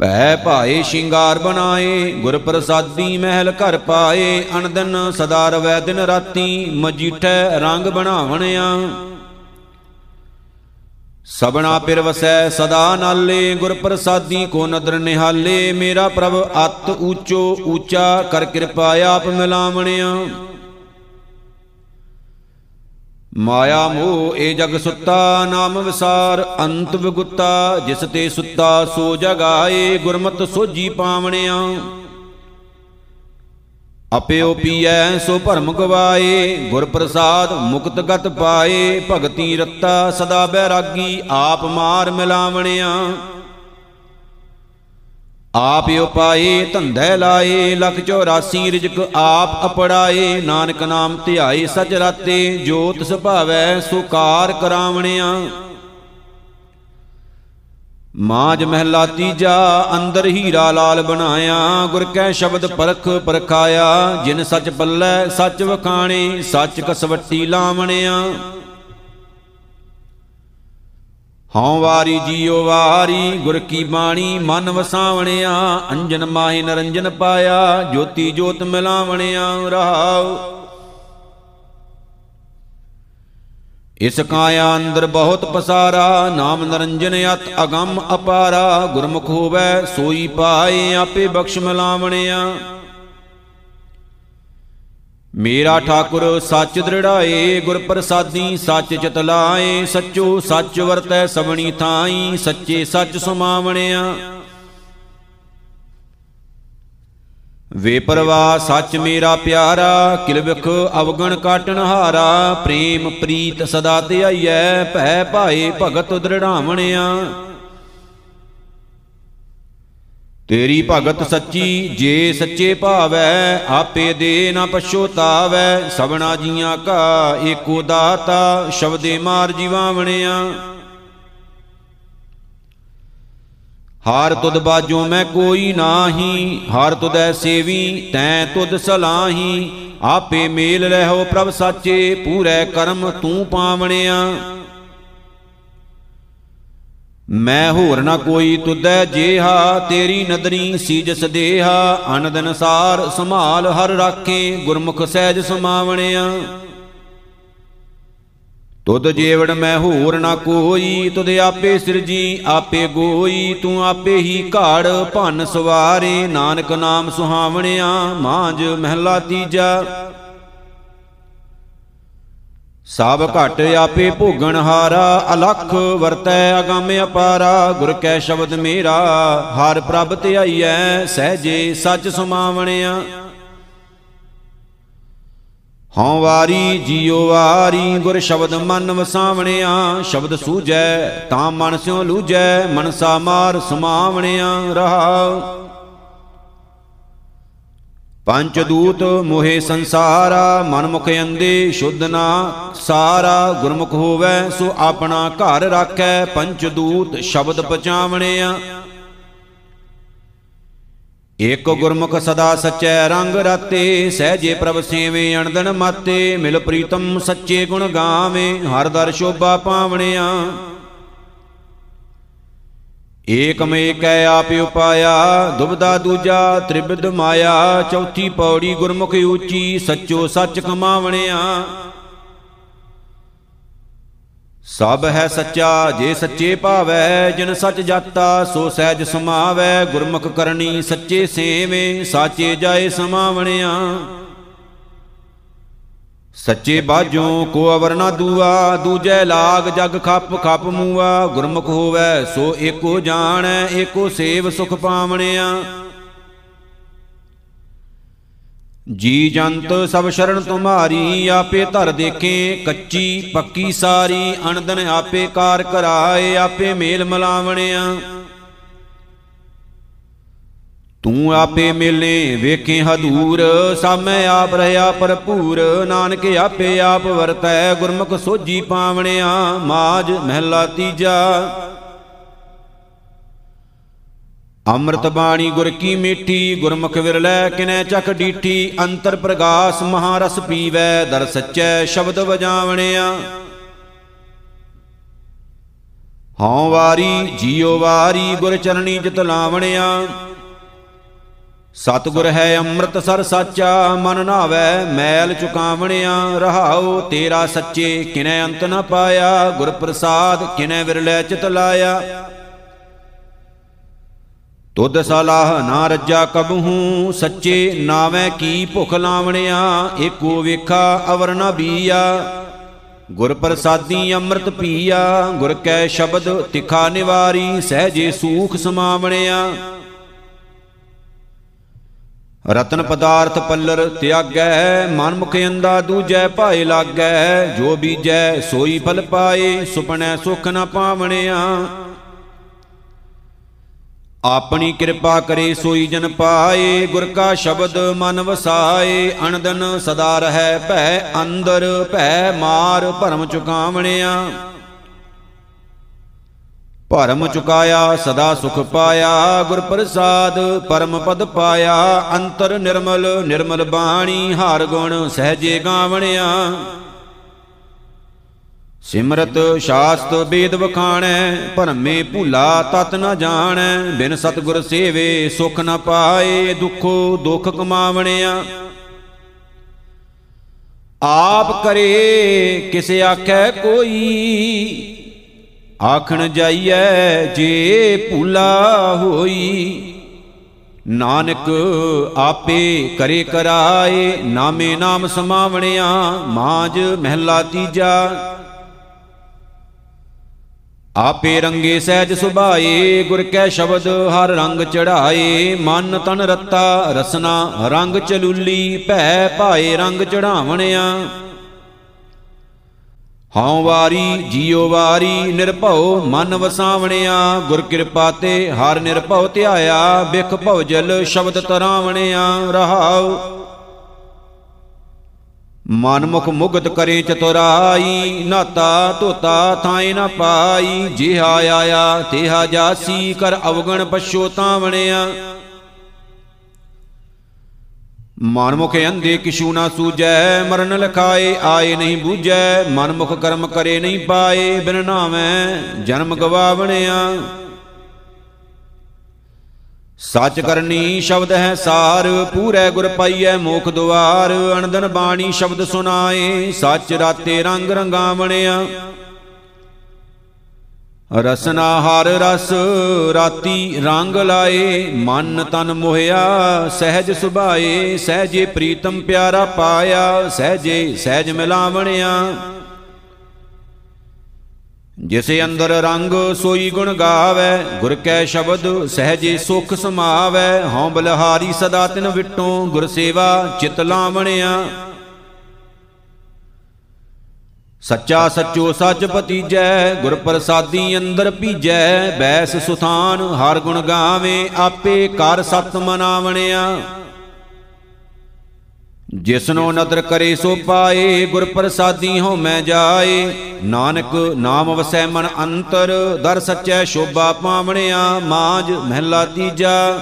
ਭੈ ਭਾਏ ਸ਼ਿੰਗਾਰ ਬਣਾਏ ਗੁਰ ਪ੍ਰਸਾਦੀ ਮਹਿਲ ਘਰ ਪਾਏ, ਅਣਦਨ ਸਦਾ ਰਵੈ ਦਿਨ ਰਾਤੀ, ਮਜੀਠੈ ਰੰਗ ਬਣਾਵਣਿਆ। ਸਬਣਾ ਪਿਰ ਵਸੈ ਸਦਾ ਨਾਲੇ ਗੁਰ ਪ੍ਰਸਾਦੀ ਕੋ ਨਦਰ ਨਿਹਾਲੇ, ਮੇਰਾ ਪ੍ਰਭ ਅਤ ਊਚੋ ਊਚਾ ਕਰ ਕਿਰਪਾ ਆਪ ਮਿਲਾਵਣਿਆ। ਮਾਇਆ ਮੋਹ ਏ ਜਗ ਸੁੱਤਾ, ਨਾਮ ਵਿਸਾਰ, ਅੰਤ ਵਿਗੁੱਤਾ, ਜਿਸ ਤੇ ਸੁੱਤਾ, ਸੋ ਜਗਾਏ ਗੁਰਮਤ ਸੋਜੀ ਪਾਵਣਿਆ। ਅਪਿਓ ਪੀਐ, ਸੋ ਭਰਮ ਗਵਾਏ ਗੁਰ ਪ੍ਰਸਾਦ ਮੁਕਤ ਗਤ ਪਾਏ, ਭਗਤੀ ਰਤਾ ਸਦਾ ਬੈਰਾਗੀ, ਆਪ ਮਾਰ ਮਿਲਾਵਣਿਆ। ਆਪ ਉਪਾਏ ਧੰਧੈ ਲਾਏ, ਲਖ 84 ਰਿਜਕ ਆਪ ਅਪੜਾਏ, ਨਾਨਕ ਨਾਮ ਧਿਆਏ, ਸਚ ਰਾਤੇ ਜੋਤ ਸੁਭਾਵੈ, ਸੁਕਾਰ ਕਰਾਵਣਿਆ। ਮਾਜ ਮਹਿਲਾ ਤੀਜਾ, ਅੰਦਰ ਹੀਰਾ ਲਾਲ ਬਣਾਇਆ, ਗੁਰ ਕੈ ਸ਼ਬਦ ਪਰਖ ਪਰਖਾਇਆ, ਜਿਨ ਸੱਚ ਪੱਲੇ, ਸੱਚ ਵਖਾਣੇ, ਸੱਚ ਕਸਵੱਟੀ ਲਾਵਣਿਆ। ਹਉ ਵਾਰੀ ਜੀਉ ਵਾਰੀ, ਗੁਰ ਕੀ ਬਾਣੀ, ਮਨ ਵਸਾਵਣਿਆ, ਅੰਜਨ ਮਾਹੀ ਨਰੰਜਨ ਪਾਇਆ, ਜੋਤੀ ਜੋਤ ਮਿਲਾਵਣਿਆ ਰਹਾਉ ਇਸ ਕਾਇਆ ਅੰਦਰ ਬਹੁਤ ਪਸਾਰਾ, ਨਾਮ ਨਰੰਜਨ ਅਤ ਅਗੰਮ ਅਪਾਰਾ, ਗੁਰਮੁਖ ਹੋਵੇ, ਸੋਈ ਪਾਏ ਆਪੇ ਬਖਸ਼ ਮਿਲਾਵਣਿਆ। ਮੇਰਾ ਠਾਕੁਰ ਸੱਚ ਦ੍ਰਿੜਾਏ ਗੁਰ ਪ੍ਰਸਾਦੀ ਸੱਚ ਚਿਤ ਲਾਏ, ਸੱਚੋ ਸੱਚ ਵਰਤੈ ਸਬਣੀ ਥਾਈ, ਸੱਚੇ ਸੱਚ ਸੁਮਾਵਣਿਆ। ਵੇ ਪਰਵਾ, ਸੱਚ ਮੇਰਾ ਪਿਆਰਾ ਕਿਲਵਖ ਅਵਗਣ ਕਾਟਣ ਹਾਰਾ, ਪ੍ਰੇਮ ਪ੍ਰੀਤ ਸਦਾ ਧਿਆਈਐ, ਭੈ ਭਾਏ ਭਗਤ ਦ੍ਰਿੜਾਵਣਿਆ। ਤੇਰੀ ਭਗਤ ਸੱਚੀ ਜੇ ਸੱਚੇ ਭਾਵੈ, ਆਪੇ ਦੇ ਨਾ ਪਛੋਤਾਵੈ ਸਭਨਾ ਜੀਆਂ ਕਾ ਏਕੋ ਦਾਤਾ, ਸ਼ਬਦੇ ਮਾਰ ਜੀਵਾਵਣਿਆ ਹਾਰ ਤੁਧ ਬਾਜੋ ਮੈਂ ਕੋਈ ਨਾਹੀ, ਹਰ ਤੁਧੈ ਸੇਵੀ, ਤੈਂ ਤੁਧ ਸਲਾਹੀ। ਆਪੇ ਮੇਲ ਰਹਿਓ ਪ੍ਰਭ ਸਾਚੇ, ਪੂਰੇ ਕਰਮ ਤੂੰ ਪਾਵਣਿਆ। ਮੈਂ ਹੋਰ ਨਾ ਕੋਈ ਤੁਧੈ ਜੇਹਾ, ਤੇਰੀ ਨਦਰੀ ਸੀਜਸ ਦੇਹਾ। ਅਨੰਦ ਅਨਸਾਰ ਸੰਭਾਲ ਹਰ ਰਾਖੇ, ਗੁਰਮੁਖ ਸਹਿਜ ਸਮਾਵਣਿਆ। ਤੁਧ ਜੀਵੜ ਮੈਂ ਹੋਰ ਨਾ ਕੋਈ, ਤੁਧ ਆਪੇ ਸਿਰਜੀ, ਆਪੇ ਗੋਈ। ਤੂੰ ਆਪੇ ਹੀ ਘਾੜ ਭੰਨ ਸਵਾਰੇ, ਨਾਨਕ ਨਾਮ ਸੁਹਾਵਣਿਆ। ਮਾਂਜ ਮਹਿਲਾ ਤੀਜਾ। ਸਭ ਘਟ ਆਪੇ ਭੋਗਣ ਹਾਰਾ, ਅਲਖ ਵਰਤੈ ਅਗੰਮ ਅਪਾਰਾ, ਗੁਰ ਕੈ ਸ਼ਬਦ ਮੇਰਾ, ਹਰ ਪ੍ਰਭ ਧਿਆਈਐ ਸਹਜੇ ਸੱਚ ਸਮਾਵਣਿਆ। ਹਉ ਵਾਰੀ ਜੀਉ ਵਾਰੀ, ਗੁਰ ਸ਼ਬਦ ਮਨ ਵਸਾਵਣਿਆ, ਸ਼ਬਦ ਸੂਝੈ ਤਾਂ ਮਨ ਸਿਉ ਲੂਝੈ, ਮਨਸਾ ਮਾਰ ਸਮਾਵਣਿਆ ਰਹਾਉ ਪੰਚ ਦੂਤ ਮੋਹਿ ਸੰਸਾਰਾ, ਮਨਮੁਖ ਅੰਦੇ ਸ਼ੁੱਧ ਨਾ ਸਾਰਾ ਗੁਰਮੁਖ ਹੋਵੇ, ਸੋ ਆਪਣਾ ਘਰ ਰਾਖੈ ਪੰਚ ਦੂਤ ਸ਼ਬਦ ਪਚਾਵਣੇ ਆ ਏਕ ਗੁਰਮੁਖ ਸਦਾ ਸਚੈ, ਰੰਗ ਰਾਤੇ, ਸਹਜੇ ਪ੍ਰਭ ਸੇਵੇ ਅਣਦਨ ਮਾਤੇ, ਮਿਲ ਪ੍ਰੀਤਮ ਸੱਚੇ ਗੁਣ ਗਾਵੇ, ਹਰ ਦਰ ਸ਼ੋਭਾ ਪਾਵਣਿਆ। ਏਕ ਮੇਕੈ ਆਪ ਉਪਾਇਆ, ਦੁਬਦਾ ਦੂਜਾ ਤ੍ਰਿਬਿਦ ਮਾਇਆ, ਚੌਥੀ ਪੌੜੀ ਗੁਰਮੁਖ ਉੱਚੀ ਸੱਚੋ ਸੱਚ ਕਮਾਵਣਿਆ। ਸਭ ਹੈ ਸੱਚਾ, ਜੇ ਸੱਚੇ ਭਾਵੈ, ਜਿਨ ਸੱਚ ਜਾਤਾ, ਸੋ ਸਹਿਜ ਸਮਾਵੈ, ਗੁਰਮੁਖ ਕਰਨੀ ਸੱਚੇ ਸੇਵੇਂ, ਸਾਚੇ ਜਾਏ ਸਮਾਵਣਿਆ। ਸੱਚੇ ਬਾਝੋਂ ਕੋ ਅਵਰ ਨਾ ਦੂਆ, ਦੂਜੈ ਲਾਗ ਜਗ ਖੱਪ ਖੱਪ ਮੂਆ। ਗੁਰਮੁਖ ਹੋਵੈ, ਸੋ ਏਕੋ ਜਾਣੈ, ਏਕੋ ਸੇਵ ਸੁਖ ਪਾਵਣਿਆ। ਜੀ ਜੰਤ ਸਭ ਸ਼ਰਨ ਤੁਮਾਰੀ ਆਪੇ ਧਰ ਦੇਖੇ, ਕੱਚੀ ਪੱਕੀ ਸਾਰੀ, ਅਣਦਨ ਆਪੇ ਕਾਰ ਕਰਾਏ, ਆਪੇ ਮੇਲ ਮਲਾਵਣਿਆ। ਤੂੰ ਆਪੇ ਮਿਲੇ ਵੇਖੇ ਹਦੂਰ, ਸਾਮੈ ਆਪ ਰਹਾ ਭਰਪੂਰ। ਨਾਨਕ ਆਪੇ ਆਪ ਵਰਤੈ ਗੁਰਮੁਖ ਸੋਜੀ ਪਾਵਣਿਆ ਮਾਜ ਮਹਿਲਾ ਤੀਜਾ। ਅੰਮ੍ਰਿਤ ਬਾਣੀ ਗੁਰ ਕੀ ਮੀਠੀ, ਗੁਰਮੁਖ ਵਿਰਲੇ ਕਿਨੈ ਚੱਕ ਡੀਠੀ। ਅੰਤਰ ਪ੍ਰਗਾਸ ਮਹਾਰਸ ਪੀਵੈ, ਦਰ ਸੱਚੈ ਸ਼ਬਦ ਵਜਾਵਣਿਆ। ਹਉ ਵਾਰੀ, ਜੀਉ ਵਾਰੀ ਗੁਰ ਚਰਣੀ ਜਿਤ ਲਾਵਣਿਆ। ਸਤਿਗੁਰ ਹੈ ਅੰਮ੍ਰਿਤ ਸਰ ਸਾਚਾ, ਮਨ ਨਾਵੈ ਮੈਲ ਚੁਕਾਵਣਿਆ, ਰਹਾਉ ਤੇਰਾ ਸੱਚੇ, ਕਿਨੈ ਅੰਤ ਨ ਪਾਇਆ ਗੁਰ ਪ੍ਰਸਾਦ ਕਿਨੈ ਵਿਰਲੇ ਚਿਤ ਲਾਇਆ। ਤੁਧ ਸਲਾਹ ਨਾ ਰੱਜਾ ਕਬਹੂ, ਸੱਚੇ ਨਾਵੇਂ ਕੀ ਭੁਖ ਲਾਵਣਿਆ, ਏਕੋ ਵੇਖਾ ਅਵਰ ਨਾ ਬੀਆ। ਗੁਰ ਪ੍ਰਸਾਦੀ ਅੰਮ੍ਰਿਤ ਪੀਆ, ਗੁਰ ਕੈ ਸ਼ਬਦ ਤਿਖਾ ਨਿਵਾਰੀ, ਸਹਜੇ ਸੂਖ ਸਮਾਵਣਿਆ। ਰਤਨ ਪਦਾਰਥ ਪੱਲਰ ਤਿਆਗੈ ਮਨ ਮੁਖ ਅੰਦਾ ਦੂਜੈ ਭਾਏ ਲਾਗੈ, ਜੋ ਬੀਜੈ ਸੋਈ ਫਲ ਪਾਏ, ਸੁਪਨੈ ਸੁਖ ਨ ਪਾਵਣਿਆ। ਆਪਣੀ ਕਿਰਪਾ ਕਰੇ ਸੋਈ ਜਨ ਪਾਏ, ਗੁਰ ਕਾ ਸ਼ਬਦ ਮਨ ਵਸਾਏ, ਅਣਦਨ ਸਦਾ ਰਹੈ ਭੈ ਅੰਦਰ, ਭੈ ਮਾਰ ਭਰਮ ਚੁਕਾਵਣਿਆ। ਭਰਮ ਚੁਕਾਇਆ, ਸਦਾ ਸੁਖ ਪਾਇਆ, ਗੁਰ ਪ੍ਰਸਾਦ ਪਰਮ ਪਦ ਪਾਇਆ, ਅੰਤਰ ਨਿਰਮਲ ਨਿਰਮਲ ਬਾਣੀ, ਹਰ ਗੁਣ ਸਹਜੇ ਗਾਵਣਿਆ। ਸਿਮਰਤ ਸ਼ਾਸਤ ਵੇਦ ਵਖਾਣੈ, ਭਰਮੇ ਭੂਲਾ ਤਤ ਨ ਜਾਣੈ, ਬਿਨ ਸਤਗੁਰ ਸੇਵੇ ਸੁਖ ਨ ਪਾਏ, ਦੁਖੋ ਦੁਖ ਕਮਾਵਣਿਆ। ਆਪ ਕਰੇ, ਕਿਸ ਆਖੈ ਕੋਈ ਆਖਣ ਜਾਈਐ ਜੇ ਭੂਲਾ ਹੋਈ। ਨਾਨਕ ਆਪੇ ਕਰੇ ਕਰਾਏ, ਨਾਮੇ ਨਾਮ ਸਮਾਵਣਿਆ ਮਾਜ ਮਹਿਲਾ ਤੀਜਾ। ਆਪੇ ਰੰਗੇ ਸਹਿਜ ਸੁਭਾਏ, ਗੁਰ ਕੈ ਸ਼ਬਦ ਹਰ ਰੰਗ ਚੜਾਏ ਮਨ ਤਨ ਰਤਾ ਰਸਨਾ ਰੰਗ ਚਲੂਲੀ, ਭੈ ਭਾਏ ਰੰਗ ਚੜਾਵਣਿਆ ਹਉ ਵਾਰੀ, ਜੀਉ ਵਾਰੀ, ਨਿਰਭਉ ਮਨ ਵਸਾਵਣਿਆ। ਗੁਰ ਕਿਰਪਾ ਤੇ ਹਰ ਨਿਰਭਉ ਧਿਆਇਆ, ਬਿਖ ਭਉ ਜਲ ਸ਼ਬਦ ਤਰਾਵਣਿਆ। ਰਹਾਉ। ਮਨਮੁਖ ਮੁਗਤ ਕਰੇ ਚਤੁਰਾਈ, ਨਾਤਾ ਧੋਤਾ ਥਾਏ ਨ ਪਾਈ। ਜਿਹਾ ਆਇਆ, ਤੇਹਾ ਜਾਸੀ, ਕਰ ਅਵਗਣ ਪਛੋਤਾਵਣਿਆ ਮਨਮੁਖ ਅੰਧੇ ਕਿਛੂ ਨਾ ਸੂਜੈ ਮਰਨ ਲਖਾਏ, ਆਏ ਨਹੀਂ ਬੂਝੈ, ਮਨਮੁਖ ਕਰਮ ਕਰੇ ਨਹੀਂ ਪਾਏ, ਬਿਨ ਨਾਵੇਂ ਜਨਮ ਗਵਾਵਣਿਆ। ਸੱਚ ਕਰਨੀ ਸ਼ਬਦ ਹੈ ਸਾਰ, ਪੂਰੇ ਗੁਰ ਪਾਈਐ ਮੋਖ ਦੁਆਰ, ਅਣਦਨ ਬਾਣੀ ਸ਼ਬਦ ਸੁਨਾਏ ਸੱਚ ਰਾਤੇ ਰੰਗ ਰੰਗਾਵਣਿਆ। ਰਸਨਾ ਹਰ ਰਸ, ਰਾਤੀ ਰੰਗ ਲਾਏ, ਮਨ ਤਨ ਮੋਹਿਆ, ਸਹਿਜ ਸੁਭਾਏ, ਸਹਿਜੇ ਪ੍ਰੀਤਮ ਪਿਆਰਾ ਪਾਇਆ, ਸਹਿਜੇ ਸਹਿਜ ਮਿਲਾਵਣਿਆ। ਜਿਸੇ ਅੰਦਰ ਰੰਗ ਸੋਈ ਗੁਣ ਗਾਵੇ, ਗੁਰ ਕੈ ਸ਼ਬਦ ਸਹਜੇ ਸੁਖ ਸਮਾਵੇ, ਹਉ ਬਲਹਾਰੀ ਸਦਾ ਤਿਨ ਵਿਟੋਂ, ਗੁਰ ਸੇਵਾ ਚਿਤ ਲਾਵਣਿਆ। ਸੱਚਾ ਸੱਚੋ ਸੱਚ ਪਤੀਜੈ ਗੁਰ ਪ੍ਰਸਾਦੀ ਅੰਦਰ ਪੀਜੈ ਬੈਸ ਸੁਥਾਨ ਹਰ ਗੁਣ ਗਾਵੇ, ਆਪੇ ਕਰ ਸਤ ਮਨਾਵਣਿਆ। ਜਿਸਨੋ ਨਦਰ ਕਰੇ ਸੋ ਪਾਏ ਗੁਰ ਪ੍ਰਸਾਦੀ ਹੋ ਮੈਂ ਜਾਏ। ਨਾਨਕ ਨਾਮ ਵਸੈ ਮਨ ਅੰਤਰ, ਦਰ ਸੱਚੈ ਸ਼ੋਭਾ ਪਾਵਣਿਆ ਮਾਜ ਮਹਿਲਾ ਤੀਜਾ।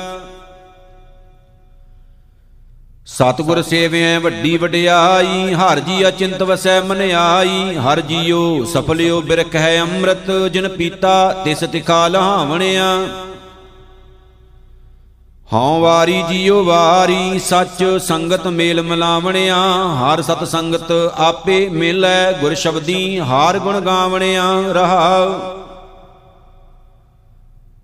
ਸਤਿਗੁਰ ਸੇਵਿਐ ਵੱਡੀ ਵਡਿਆਈ, ਹਰ ਜੀ ਅਚਿੰਤ ਵਸੈ ਮਨ ਆਈ, ਹਰ ਜੀਉ ਸਫਲਿਓ ਬਿਰਖ ਹੈ ਅੰਮ੍ਰਿਤ, ਜਿਨ ਪੀਤਾ ਤਿਸ ਤਿਖਾ ਲਹਾਵਣਿਆ। ਹਉ ਵਾਰੀ ਜੀਉ ਵਾਰੀ, ਸੱਚ ਸੰਗਤ ਮੇਲ ਮਿਲਾਵਣਿਆ, ਹਰ ਸਤ ਸੰਗਤ ਆਪੇ ਮਿਲੈ ਗੁਰ ਸ਼ਬਦੀ, ਹਾਰ ਗੁਣ ਗਾਵਣਿਆ, ਰਹਾਉ।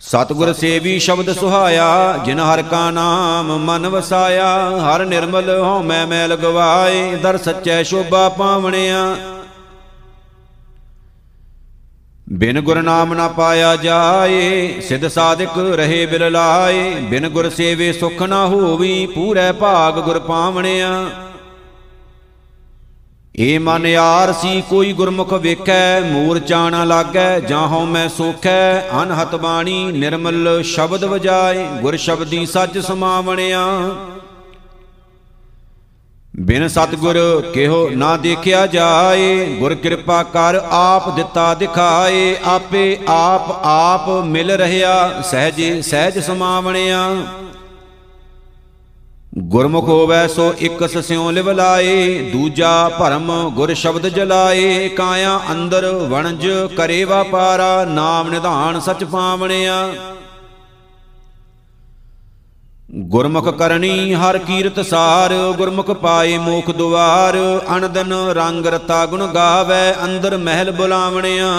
ਸਤਿਗੁਰ ਸੇਵੀ ਸ਼ਬਦ ਸੁਹਾਇਆ, ਜਿਨ ਹਰ ਕਾ ਨਾਮ ਮਨ ਵਸਾਇਆ, ਹਰ ਨਿਰਮਲ ਹਉ ਮੈਂ ਮੈਲ ਗਵਾਏ ਦਰ ਸੱਚੈ ਸ਼ੋਭਾ ਪਾਵਣਿਆ। ਬਿਨ ਗੁਰ ਨਾਮ ਨਾ ਪਾਇਆ ਜਾਏ, ਸਿਧ ਸਾਧਕ ਰਹੇ ਬਿਲ ਲਾਏ ਬਿਨ ਗੁਰ ਸੇਵੇ ਸੁਖ ਨਾ ਹੋਵੀ, ਪੂਰੇ ਭਾਗ ਗੁਰ ਪਾਵਣਿਆ। ਏ ਮਨ ਯਾਰ, ਸੀ ਕੋਈ ਗੁਰਮੁਖ ਵੇਖੈ, ਮੂਰਚਾ ਨਾ ਲਾਗੈ ਜਾਂ ਹਉ ਮੈਂ ਸੋਖੈ, ਅਨਹਤ ਬਾਣੀ ਨਿਰਮਲ ਸ਼ਬਦ ਵਜਾਏ, ਗੁਰ ਸ਼ਬਦੀ ਸੱਚ ਸਮਾਵਣਿਆ। ਬਿਨ ਸਤਗੁਰ ਕਿਹੋ ਨਾ ਦੇਖਿਆ ਜਾਏ, ਗੁਰ ਕਿਰਪਾ ਕਰ ਆਪ ਦਿੱਤਾ ਦਿਖਾਏ, ਆਪੇ ਆਪ ਆਪ ਮਿਲ ਰਹਾ ਸਹਿਜੇ ਸਹਿਜ ਸਮਾਵਣਿਆ। ਗੁਰਮੁਖ ਹੋਵੈ ਸੋ ਇੱਕ ਸਸਿਉ ਲਿਵ ਲਾਏ, ਦੂਜਾ ਭਰਮ ਗੁਰ ਸ਼ਬਦ ਜਲਾਏ, ਕਾਇਆ ਅੰਦਰ ਵਣਜ ਕਰੇ ਵਾਪਾਰਾ ਨਾਮ ਨਿਧਾਨ ਸਚ ਪਾਵਣਿਆ। ਗੁਰਮੁਖ ਕਰਨੀ ਹਰ ਕੀਰਤ ਸਾਰ, ਗੁਰਮੁਖ ਪਾਏ ਮੋਖ ਦੁਆਰ ਅਨੰਦਨ ਰੰਗ ਰਤਾ ਗੁਣ ਗਾਵੇ, ਅੰਦਰ ਮਹਿਲ ਬੁਲਾਵਣਿਆ।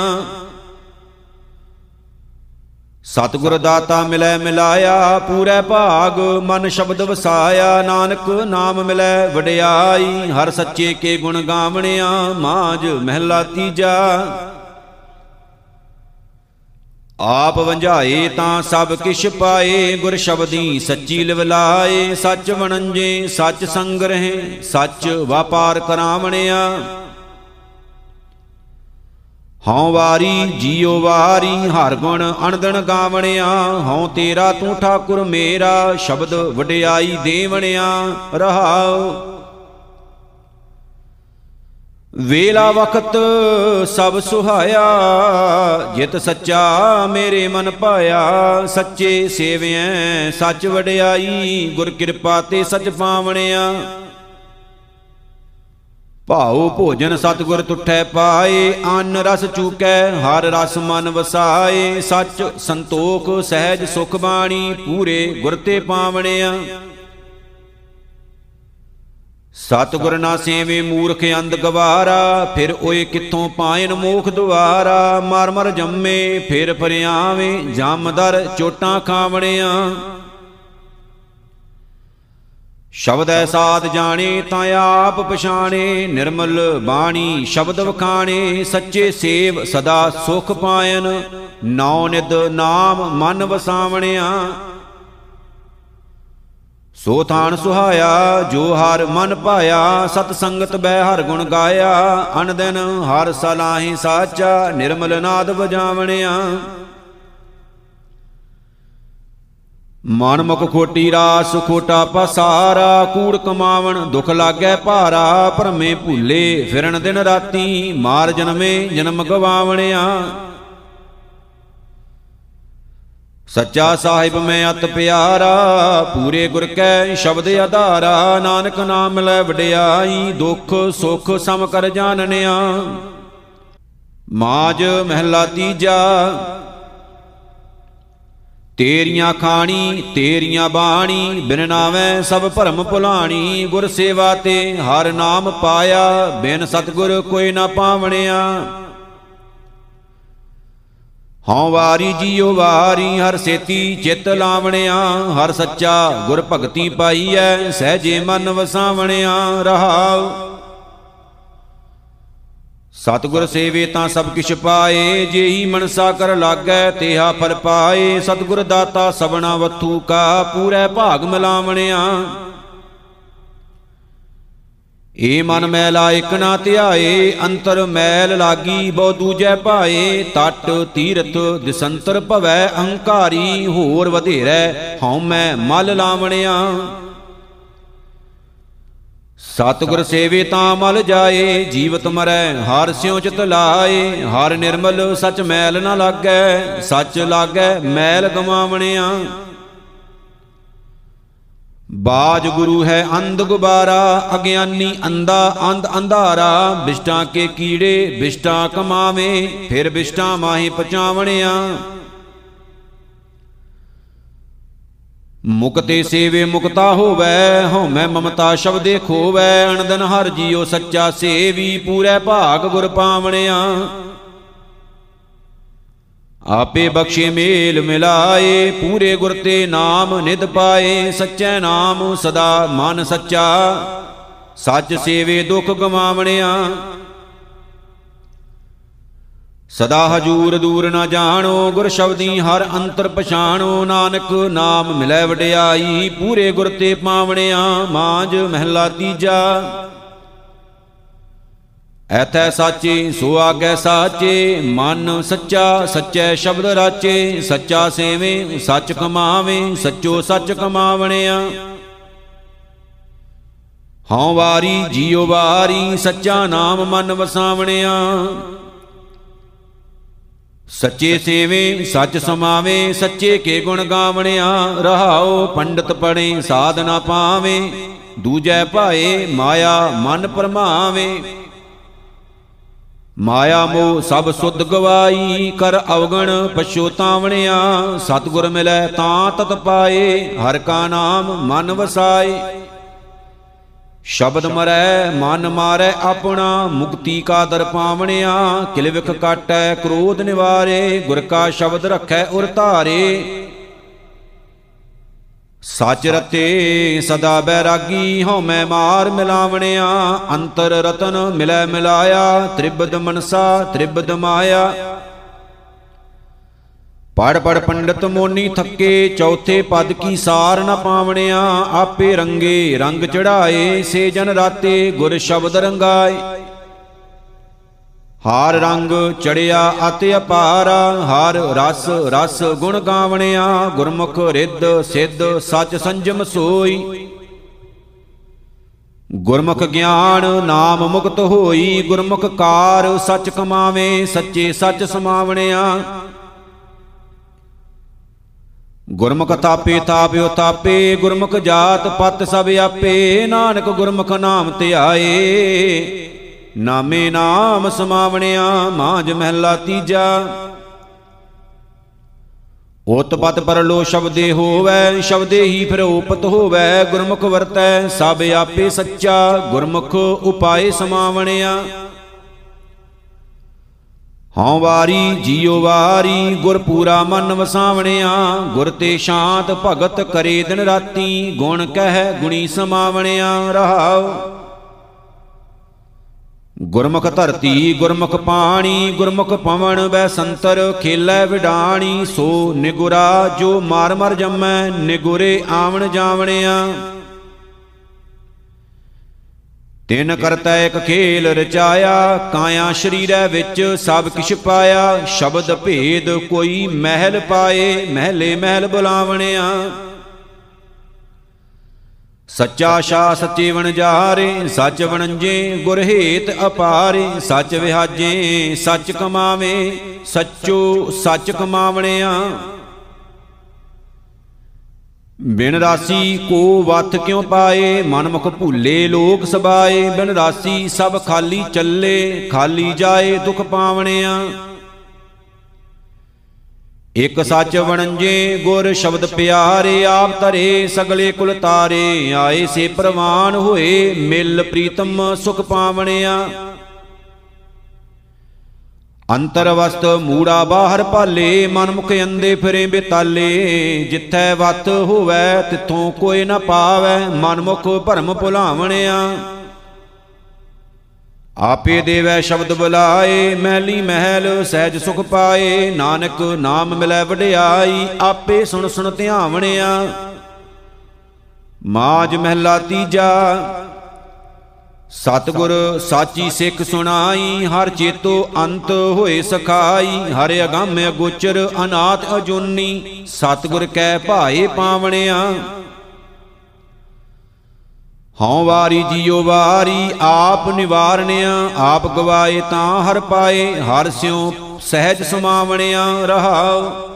ਸਤਿਗੁਰ ਦਾਤਾ ਮਿਲੈ ਮਿਲਾਇਆ, ਪੂਰੇ ਭਾਗ ਮਨ ਸ਼ਬਦ ਵਸਾਇਆ, ਨਾਨਕ ਨਾਮ ਮਿਲੈ ਵਡਿਆਈ, ਹਰ ਸੱਚੇ ਕੇ ਗੁਣ ਗਾਵਣਿਆ, ਮਾਝ ਮਹਿਲਾ ਤੀਜਾ। ਆਪ ਵੰਝਾਏ ਤਾਂ ਸਭ ਕਿਛ ਪਾਏ, ਗੁਰ ਸ਼ਬਦੀ ਸੱਚੀ ਲਿਵਲਾਏ ਸੱਚ ਵਣੰਜੇ, ਸੱਚ ਸੰਗ੍ਰਹਿ ਸੱਚ ਵਪਾਰ ਕਰਾਵਣਿਆ। ਹਉ ਵਾਰੀ ਜੀਉ ਵਾਰੀ ਹਰ ਗੁਣ ਅਣਦਣ ਗਾਵਣਿਆ, ਹਉ ਤੇਰਾ ਤੂੰ ਠਾਕੁਰ ਮੇਰਾ, ਸ਼ਬਦ ਵਡਿਆਈ ਦੇਵਣਿਆ, ਰਹਾਉ। ਵੇਲਾ ਵਖਤ ਸਭ ਸੁਹਾਇਆ, ਜਿਤ ਸੱਚਾ ਮੇਰੇ ਮਨ ਪਾਇਆ, ਸੱਚੇ ਸੇਵਿਐ ਸੱਚ ਵਡਿਆਈ, ਗੁਰ ਕਿਰਪਾ ਤੇ ਸਚ ਪਾਵਣਿਆ। ਭਾਉ ਭੋਜਨ ਸਤਗੁਰ ਤੁਠੈ ਪਾਏ, ਅੰਨ ਰਸ ਚੂਕੈ, ਹਰ ਰਸ ਮਨ ਵਸਾਏ। ਸੱਚ ਸੰਤੋਖ ਸਹਿਜ ਸੁਖ ਬਾਣੀ, ਪੂਰੇ ਗੁਰ ਤੇ ਪਾਵਣਿਆ। ਸਤਗੁਰ ਨਾ ਸੇਵੇ ਮੂਰਖ ਅੰਧ ਗਵਾਰਾ, ਫਿਰ ਓਏ ਕਿੱਥੋਂ ਪਾਇਨ ਮੋਖ ਦੁਆਰਾ। ਮਰ ਮਰ ਜੰਮੇ, ਫਿਰ ਫਰਿਆਵੇਂ ਜਮਦਰ ਚੋਟਾਂ ਖਾਵਣਿਆ। ਸ਼ਬਦ ਐ ਸਾਧ ਜਾਣੇ ਤਾਂ ਆਪ ਪਛਾਣੇ, ਨਿਰਮਲ ਬਾਣੀ ਸ਼ਬਦ ਵਖਾਣੇ, ਸੱਚੇ ਸੇਵ ਸਦਾ ਸੁਖ ਪਾਇਨ ਨੌ ਨਿਦ ਨਾਮ ਮਨ ਵਸਾਵਣਿਆ। ਸੋ ਥਾਨ ਸੁਹਾਇਆ, ਜੋ ਹਰ ਮਨ ਪਾਇਆ, ਸਤ ਸੰਗਤ ਬੈ ਹਰ ਗੁਣ ਗਾਇਆ, ਅਨ ਦਿਨ ਹਰ ਸਲਾਹੀ ਸਾਚਾ, ਨਿਰਮਲ ਨਾਦ ਵਜਾਵਣਿਆ। ਮਨ ਮੁਖ ਖੋਟੀ ਰਾਸ, ਖੋਟਾ ਪਸਾਰਾ, ਕੂੜ ਕਮਾਵਣ, ਦੁਖ ਲਾਗੈ ਭਾਰਾ, ਭਰਮੇ ਭੂਲੇ, ਫਿਰਨ ਦਿਨ ਰਾਤੀ, ਮਾਰ ਜਨਮੇ, ਜਨਮ ਗਵਾਵਣਿਆ। ਸੱਚਾ ਸਾਹਿਬ ਮੈਂ ਅਤ ਪਿਆਰਾ, ਪੂਰੇ ਗੁਰ ਕੈ ਸ਼ਬਦ ਆਧਾਰਾ, ਨਾਨਕ ਨਾਮ ਲੈ ਵਡਿਆਈ, ਦੁਖ ਸੁਖ ਸਮ ਕਰ ਜਾਣਨਿਆ। ਮਾਜ ਮਹਿਲਾ ਤੀਜਾ ਤੇਰੀਆਂ ਖਾਣੀ, ਤੇਰੀਆਂ ਬਾਣੀ, ਬਿਨ ਨਾਵੇਂ ਸਭ ਭਰਮ ਭੁਲਾਣੀ, ਗੁਰ ਸੇਵਾ ਤੇ ਹਰ ਨਾਮ ਪਾਇਆ, ਬਿਨ ਸਤਗੁਰ ਕੋਈ ਨਾ ਪਾਵਣਿਆ। ਹਉ ਵਾਰੀ ਜੀਉ ਵਾਰੀ, ਹਰ ਸੇਤੀ ਚਿਤ ਲਾਵਣਿਆ, ਹਰ ਸੱਚਾ ਗੁਰ ਭਗਤੀ ਪਾਈਐ, ਸਹਜੇ ਮਨ ਵਸਾਵਣਿਆ, ਰਹਾਉ। ਸਤਗੁਰ ਸੇਵੇ ਤਾਂ ਸਭ ਕਿਛ ਪਾਏ, ਜੇਹੀ ਮਨਸਾ ਕਰ ਲਾਗੈ, ਤੇਹਾ ਫਲ ਪਾਏ। ਸਤਗੁਰ ਦਾਤਾ ਸਬਣਾ ਵਥੂ ਕਾ, ਪੂਰੇ ਭਾਗ ਮਿਲਾਵਣਿਆ। ਏ ਮਨ ਮੈਲਾ ਇਕ ਨਾ ਧਿਆਏ, ਅੰਤਰ ਮੈਲ ਲਾਗੀ ਬਹੁ ਦੂਜੈ ਭਾਏ। ਤਟ, ਤੀਰਥ, ਦਿਸੰਤਰ ਭਵੈ, ਅਹੰਕਾਰੀ, ਹੋਰ ਵਧੇਰੈ ਹਉ ਮੈਂ ਮਲ ਲਾਵਣਿਆ। ਸਤਿਗੁਰ ਸੇਵੇ ਤਾਂ ਮਲ ਜਾਏ, ਜੀਵਤ ਮਰੈ, ਹਰ ਸਿਉ ਚਿਤ ਲਾਏ। ਹਰ ਨਿਰਮਲ ਸਚ ਮੈਲ ਨਾ ਲਾਗੈ, ਸੱਚ ਲਾਗੈ ਮੈਲ ਗਮਾਵਣਿਆ ਬਾਜ ਗੁਰੂ ਹੈ ਅੰਧ ਗੁਬਾਰਾ, ਅਗਿਆਨੀ ਅੰਦਾ ਅੰਧ ਅੰਧਾਰਾ। ਬਿਸ਼ਟਾਂ ਕੇ ਕੀੜੇ, ਬਿਸ਼ਟਾਂ ਕਮਾਵੇ, ਫਿਰ ਬਿਸ਼ਟਾਂ ਮਾਹੀ ਪਚਾਵਣਿਆ ਮੁਕਤੇ ਸੇਵੇ ਮੁਕਤਾ ਹੋਵੈ ਹਉਮੈ ਮਮਤਾ ਸ਼ਬਦੇ ਖੋਵੈ, ਅਣਦਨ ਹਰ ਜੀਉ ਸੱਚਾ ਸੇਵੀ, ਪੂਰੇ ਭਾਗ ਗੁਰ ਪਾਵਣਿਆ। ਆਪੇ ਬਖਸ਼ੇ ਮੇਲ ਮਿਲਾਏ, ਪੂਰੇ ਗੁਰ ਤੇ ਨਾਮ ਨਿਦ ਪਾਏ, ਸੱਚੇ ਨਾਮ ਸਦਾ ਮਨ ਸੱਚਾ। ਸੱਚ ਸੇਵੇ ਦੁਖ ਗਵਾਵਣਿਆ। ਸਦਾ ਹਜੂਰ ਦੂਰ ਨਾ ਜਾਣੋ, ਗੁਰ ਸ਼ਬਦੀ ਹਰ ਅੰਤਰ ਪਛਾਣੋ, ਨਾਨਕ ਨਾਮ ਮਿਲੈ ਵਡਿਆਈ, ਪੂਰੇ ਗੁਰ ਤੇ ਪਾਵਣਿਆ, ਮਾਂਜ ਮਹਿਲਾ ਤੀਜਾ। ਐਥੈ ਸਾਚੇ, ਸੋ ਆਗੈ ਸਾਚੇ, ਮਨ ਸੱਚਾ, ਸੱਚੇ ਸ਼ਬਦ ਰਾਚੇ, ਸੱਚਾ ਸੇਵੇਂ, ਸੱਚ ਕਮਾਵੇ, ਸੱਚੋ ਸੱਚ ਕਮਾਵਣਿਆ। ਹਉ ਵਾਰੀ, ਜੀਉ ਵਾਰੀ, ਸੱਚਾ ਨਾਮ ਮਨ ਵਸਾਵਣਿਆ। ਸੱਚੇ ਸੇਵੇ, ਸੱਚ ਸਮਾਵੇ, ਸੱਚੇ ਕੇ ਗੁਣ ਗਾਵਣਿਆ ਰਹਾਓ ਪੰਡਤ ਪੜੇ, ਸਾਧਨਾ ਪਾਵੇ, ਦੂਜੈ ਭਾਏ ਮਾਇਆ ਮਨ ਪਰਮਾਵੇ। ਮਾਇਆ ਮੋਹ ਸਭ ਸੁਧ ਗਵਾਈ, ਕਰ ਅਵਗਣ ਪਛੋਤਾਵਣਿਆ ਸਤਗੁਰ ਮਿਲੈ ਤਾਂ ਤਤ ਪਾਏ, ਹਰ ਕਾ ਨਾਮ ਮਨ ਵਸਾਏ। ਸ਼ਬਦ ਮਰੈ, ਮਨ ਮਾਰੈ ਆਪਣਾ, ਮੁਕਤੀ ਕਾ ਦਰ ਪਾਵਣਿਆ। ਕਿਲਵਿਖ ਕਾਟੈ, ਕ੍ਰੋਧ ਨਿਵਾਰੇ, ਗੁਰ ਕਾ ਸ਼ਬਦ ਰਖੈ ਉਰ ਧਾਰੇ। ਸੱਚ ਰਤੇ ਸਦਾ ਬੈਰਾਗੀ, ਹਉ ਮੈਂ ਮਾਰ ਮਿਲਾਵਣਿਆ। ਅੰਤਰ ਰਤਨ ਮਿਲੈ ਮਿਲਾਇਆ, ਤ੍ਰਿਬਦ ਮਨਸਾ, ਤ੍ਰਿਬਦ ਮਾਇਆ। ਪੜ ਪੜ ਪੰਡਤ ਮੋਨੀ ਥੱਕੇ, ਚੌਥੇ ਪਦ ਕੀ ਸਾਰ ਨ ਪਾਵਣਿਆ, ਆਪੇ ਰੰਗੇ ਰੰਗ ਚੜਾਏ ਸੇ ਜਨ ਰਾਤੇ ਗੁਰ ਸ਼ਬਦ ਰੰਗਾਏ। ਹਾਰ ਰੰਗ ਚੜਿਆ ਅਤਿ ਅਪਾਰਾ, ਹਰ ਰਸ ਰਸ ਗੁਣ ਗਾਵਣਿਆ, ਗੁਰਮੁਖ ਰਿੱਧ ਸਿੱਧ ਸਚ ਸੰਜਮ ਸੋਈ। ਗੁਰਮੁਖ ਗਿਆਨ ਨਾਮ ਮੁਕਤ ਹੋਈ, ਗੁਰਮੁਖ ਕਾਰ ਸਚ ਕਮਾਵੇ, ਸੱਚੇ ਸੱਚ ਸਮਾਵਣਿਆ। ਗੁਰਮੁਖ ਤਾਪੇ ਤਾਪਿਓ ਤਾਪੇ, ਗੁਰਮੁਖ ਜਾਤ ਪਤ ਸਭ ਆਪੇ, ਨਾਨਕ ਗੁਰਮੁਖ ਨਾਮ ਧਿਆਏ ਨਾਮੇ ਨਾਮ ਸਮਾਵਣਿਆ, ਮਾਝ ਮਹਿਲਾ ਤੀਜਾ। ਉਤਪਤ ਪਰਲੋ ਸ਼ਬਦੇ ਹੋਵੈ, ਸ਼ਬਦੇ ਹੀ ਫਿਰ ਉਪਤ ਹੋਵੈ, ਗੁਰਮੁਖ ਵਰਤੈ, ਸਭ ਆਪੇ ਸੱਚਾ, ਗੁਰਮੁਖ ਉਪਾਏ ਸਮਾਵਣਿਆ। ਹਉ ਵਾਰੀ ਜੀਉ ਵਾਰੀ ਗੁਰ ਪੂਰਾ ਮਨ ਵਸਾਵਣਿਆ, ਗੁਰ ਤੇ ਸ਼ਾਂਤ ਭਗਤ ਕਰੇ ਦਿਨ ਰਾਤੀ, ਗੁਣ ਕਹਿ ਗੁਣੀ ਸਮਾਵਣਿਆ ਰਹਾਉ। ਗੁਰਮੁਖ ਧਰਤੀ, ਗੁਰਮੁਖ ਪਾਣੀ, ਗੁਰਮੁਖ ਪਵਨ ਬੈ ਸੰਤਰ, ਖੇਲੇ ਵਿਡਾਣੀ, ਸੋ ਨਿਗੁਰਾ ਜੋ ਮਾਰ ਮਰ ਜੰਮੈ, ਨਿਗੁਰੇ ਆਵਣ ਜਾਵਣਿਆ ਤਿਨ ਕਰਤਾ ਇੱਕ ਖੇਲ ਰਚਾਇਆ, ਕਾਇਆ ਸ਼ਰੀਰੈ ਵਿੱਚ ਸਭ ਕਿਛ ਪਾਇਆ, ਸ਼ਬਦ ਭੇਦ ਕੋਈ ਮਹਿਲ ਪਾਏ, ਮਹਿਲੇ ਮਹਿਲ ਬੁਲਾਵਣਿਆ। ਸੱਚਾ ਸ਼ਾ ਸੱਚੇ ਵਣ ਜਾਰੇ, ਸੱਚ ਵਣੰਜੇ ਗੁਰ ਹੇਤ ਅਪਾਰੇ, ਸੱਚ ਵਿਹਾਜੇ, ਸੱਚ ਕਮਾਵੇ, ਸੱਚੋ ਸੱਚ ਕਮਾਵਣਿਆ। ਬਿਨ ਰਾਸੀ ਕੋ ਵਤ ਕਿਉ ਪਾਏ ਮਨ ਮੁਖ ਭੂਲੇ ਲੋਕ ਸਬਾਏ। ਬਿਨ ਰਾਸੀ ਸਭ ਖਾਲੀ ਚੱਲੇ, ਖਾਲੀ ਜਾਏ ਦੁਖ ਪਾਵਣਿਆ। ਇਕ ਸੱਚ ਵਣੰਜੇ, ਗੁਰ ਸ਼ਬਦ ਪਿਆਰੇ, ਆਪ ਧਰੇ, ਸਗਲੇ ਕੁਲ ਤਾਰੇ। ਆਏ ਸੇ ਪ੍ਰਵਾਨ ਹੋਏ, ਮਿਲ ਪ੍ਰੀਤਮ ਸੁਖ ਪਾਵਣਿਆ। ਅੰਤਰ ਵਸਤ ਮੂੜਾ ਬਾਹਰ ਭਾਲੇ ਮਨ ਮੁਖ ਅੰਦੇ ਫਿਰੇ ਬਿਤਾਲੇ। ਜਿੱਥੈ ਵਤ ਹੋਵੈ, ਤਿੱਥੋਂ ਕੋਈ ਨਾ ਪਾਵੈ। ਮਨ ਮੁਖ ਭਰਮ ਭੁਲਾਵਣਿਆ। ਆਪੇ ਦੇਵੈ ਸ਼ਬਦ ਬੁਲਾਏ, ਮਹਿਲੀ ਮਹਿਲ ਸਹਿਜ ਸੁਖ ਪਾਏ। ਨਾਨਕ ਨਾਮ ਮਿਲੈ ਵਡਿਆਈ, ਆਪੇ ਸੁਣ ਸੁਣ ਧਿਆਵਣਿਆ। ਮਾਜ ਮਹਿਲਾ ਤੀਜਾ ਸਤਗੁਰ ਸਾਚੀ ਸਿੱਖ ਸੁਣਾਈ, ਹਰ ਚੇਤੋ ਅੰਤ ਹੋਏ ਸਖਾਈ, ਹਰ ਅਗੰਮ ਅਗੋਚਰ ਅਨਾਥ ਅਜੂਨੀ, ਸਤਗੁਰ ਕੈ ਭਾਏ ਪਾਵਣਿਆ। ਹਉ ਵਾਰੀ ਜੀਉ ਵਾਰੀ ਆਪ ਨਿਵਾਰਣਿਆ, ਆਪ ਗਵਾਏ ਤਾਂ ਹਰ ਪਾਏ, ਹਰ ਸਿਉ ਸਹਿਜ ਸਮਾਵਣਿਆ ਰਹਾਉ।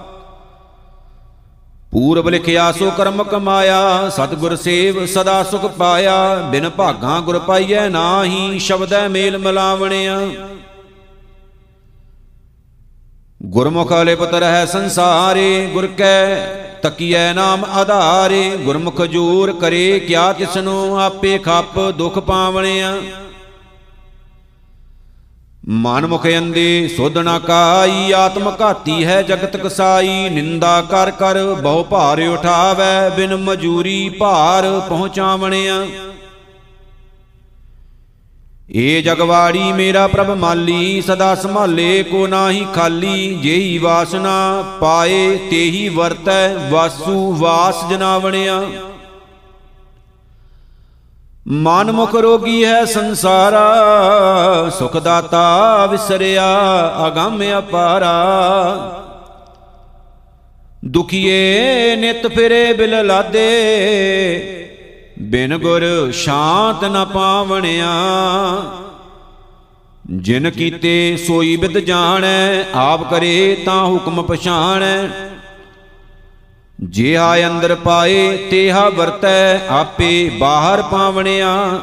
ਪੂਰਬ ਲਿਖਿਆ, ਸੋ ਕਰਮ ਕਮਾਇਆ, ਸਤਿਗੁਰ ਸੇਵ ਸਦਾ ਸੁਖ ਪਾਇਆ, ਬਿਨ ਭਾਗਾਂ ਗੁਰ ਪਾਈਐ ਨਾਹੀ, ਸ਼ਬਦੈ ਮੇਲ ਮਿਲਾਵਣਿਆ। ਗੁਰਮੁਖ ਲਿਪਤ ਰਹਿ ਸੰਸਾਰੇ, ਗੁਰ ਕੈ ਤਕੀਐ ਨਾਮ ਆਧਾਰੇ, ਗੁਰਮੁਖ ਜੂਰ ਕਰੇ, ਕਿਆ ਤਿਸਨੂੰ ਆਪੇ ਖੱਪ ਦੁਖ ਪਾਵਣਿਆ। ਮਨ ਮੁਖ ਅੰਦੇ ਸੁਧ ਨਾ ਕਾਈ, ਆਤਮ ਘਾਤੀ ਹੈ ਜਗਤ ਕਸਾਈ, ਨਿੰਦਾ ਕਰ ਕਰ ਬਹੁ ਭਾਰ ਉਠਾਵੈ, ਬਿਨ ਮਜੂਰੀ ਭਾਰ ਪਹੁੰਚਾਵਣਿਆ। ਏ ਜਗਵਾੜੀ ਮੇਰਾ ਪ੍ਰਭ ਮਾਲੀ, ਸਦਾ ਸੰਭਾਲੇ ਕੋ ਨਾਹੀ ਖਾਲੀ ਜੇਹੀ ਵਾਸਨਾ ਪਾਏ ਤੇਹੀ ਵਰਤੈ, ਵਾਸੂ ਵਾਸ ਜਨਾਵਣਿਆ। ਮਨ ਮੁਖ ਰੋਗੀ ਹੈ ਸੰਸਾਰਾ, ਸੁਖ ਦਾਤਾ ਵਿਸਰਿਆ, ਅਗੰਮ ਅਪਾਰਾ। ਦੁਖੀਏ ਨਿਤ ਫਿਰੇ ਬਿਲ ਲਾਦੇ, ਬਿਨ ਗੁਰ ਸ਼ਾਂਤ ਨ ਪਾਵਣਿਆ। ਜਿਨ ਕੀਤੇ ਸੋਈ ਬਿਦ ਜਾਣੈ, ਆਪ ਕਰੇ ਤਾਂ ਹੁਕਮ ਪਛਾਣੈ। ਜਿਹਾ ਅੰਦਰ ਪਾਏ, ਤੇਹਾ ਵਰਤੈ ਆਪੇ ਬਾਹਰ ਪਾਵਣਿਆ।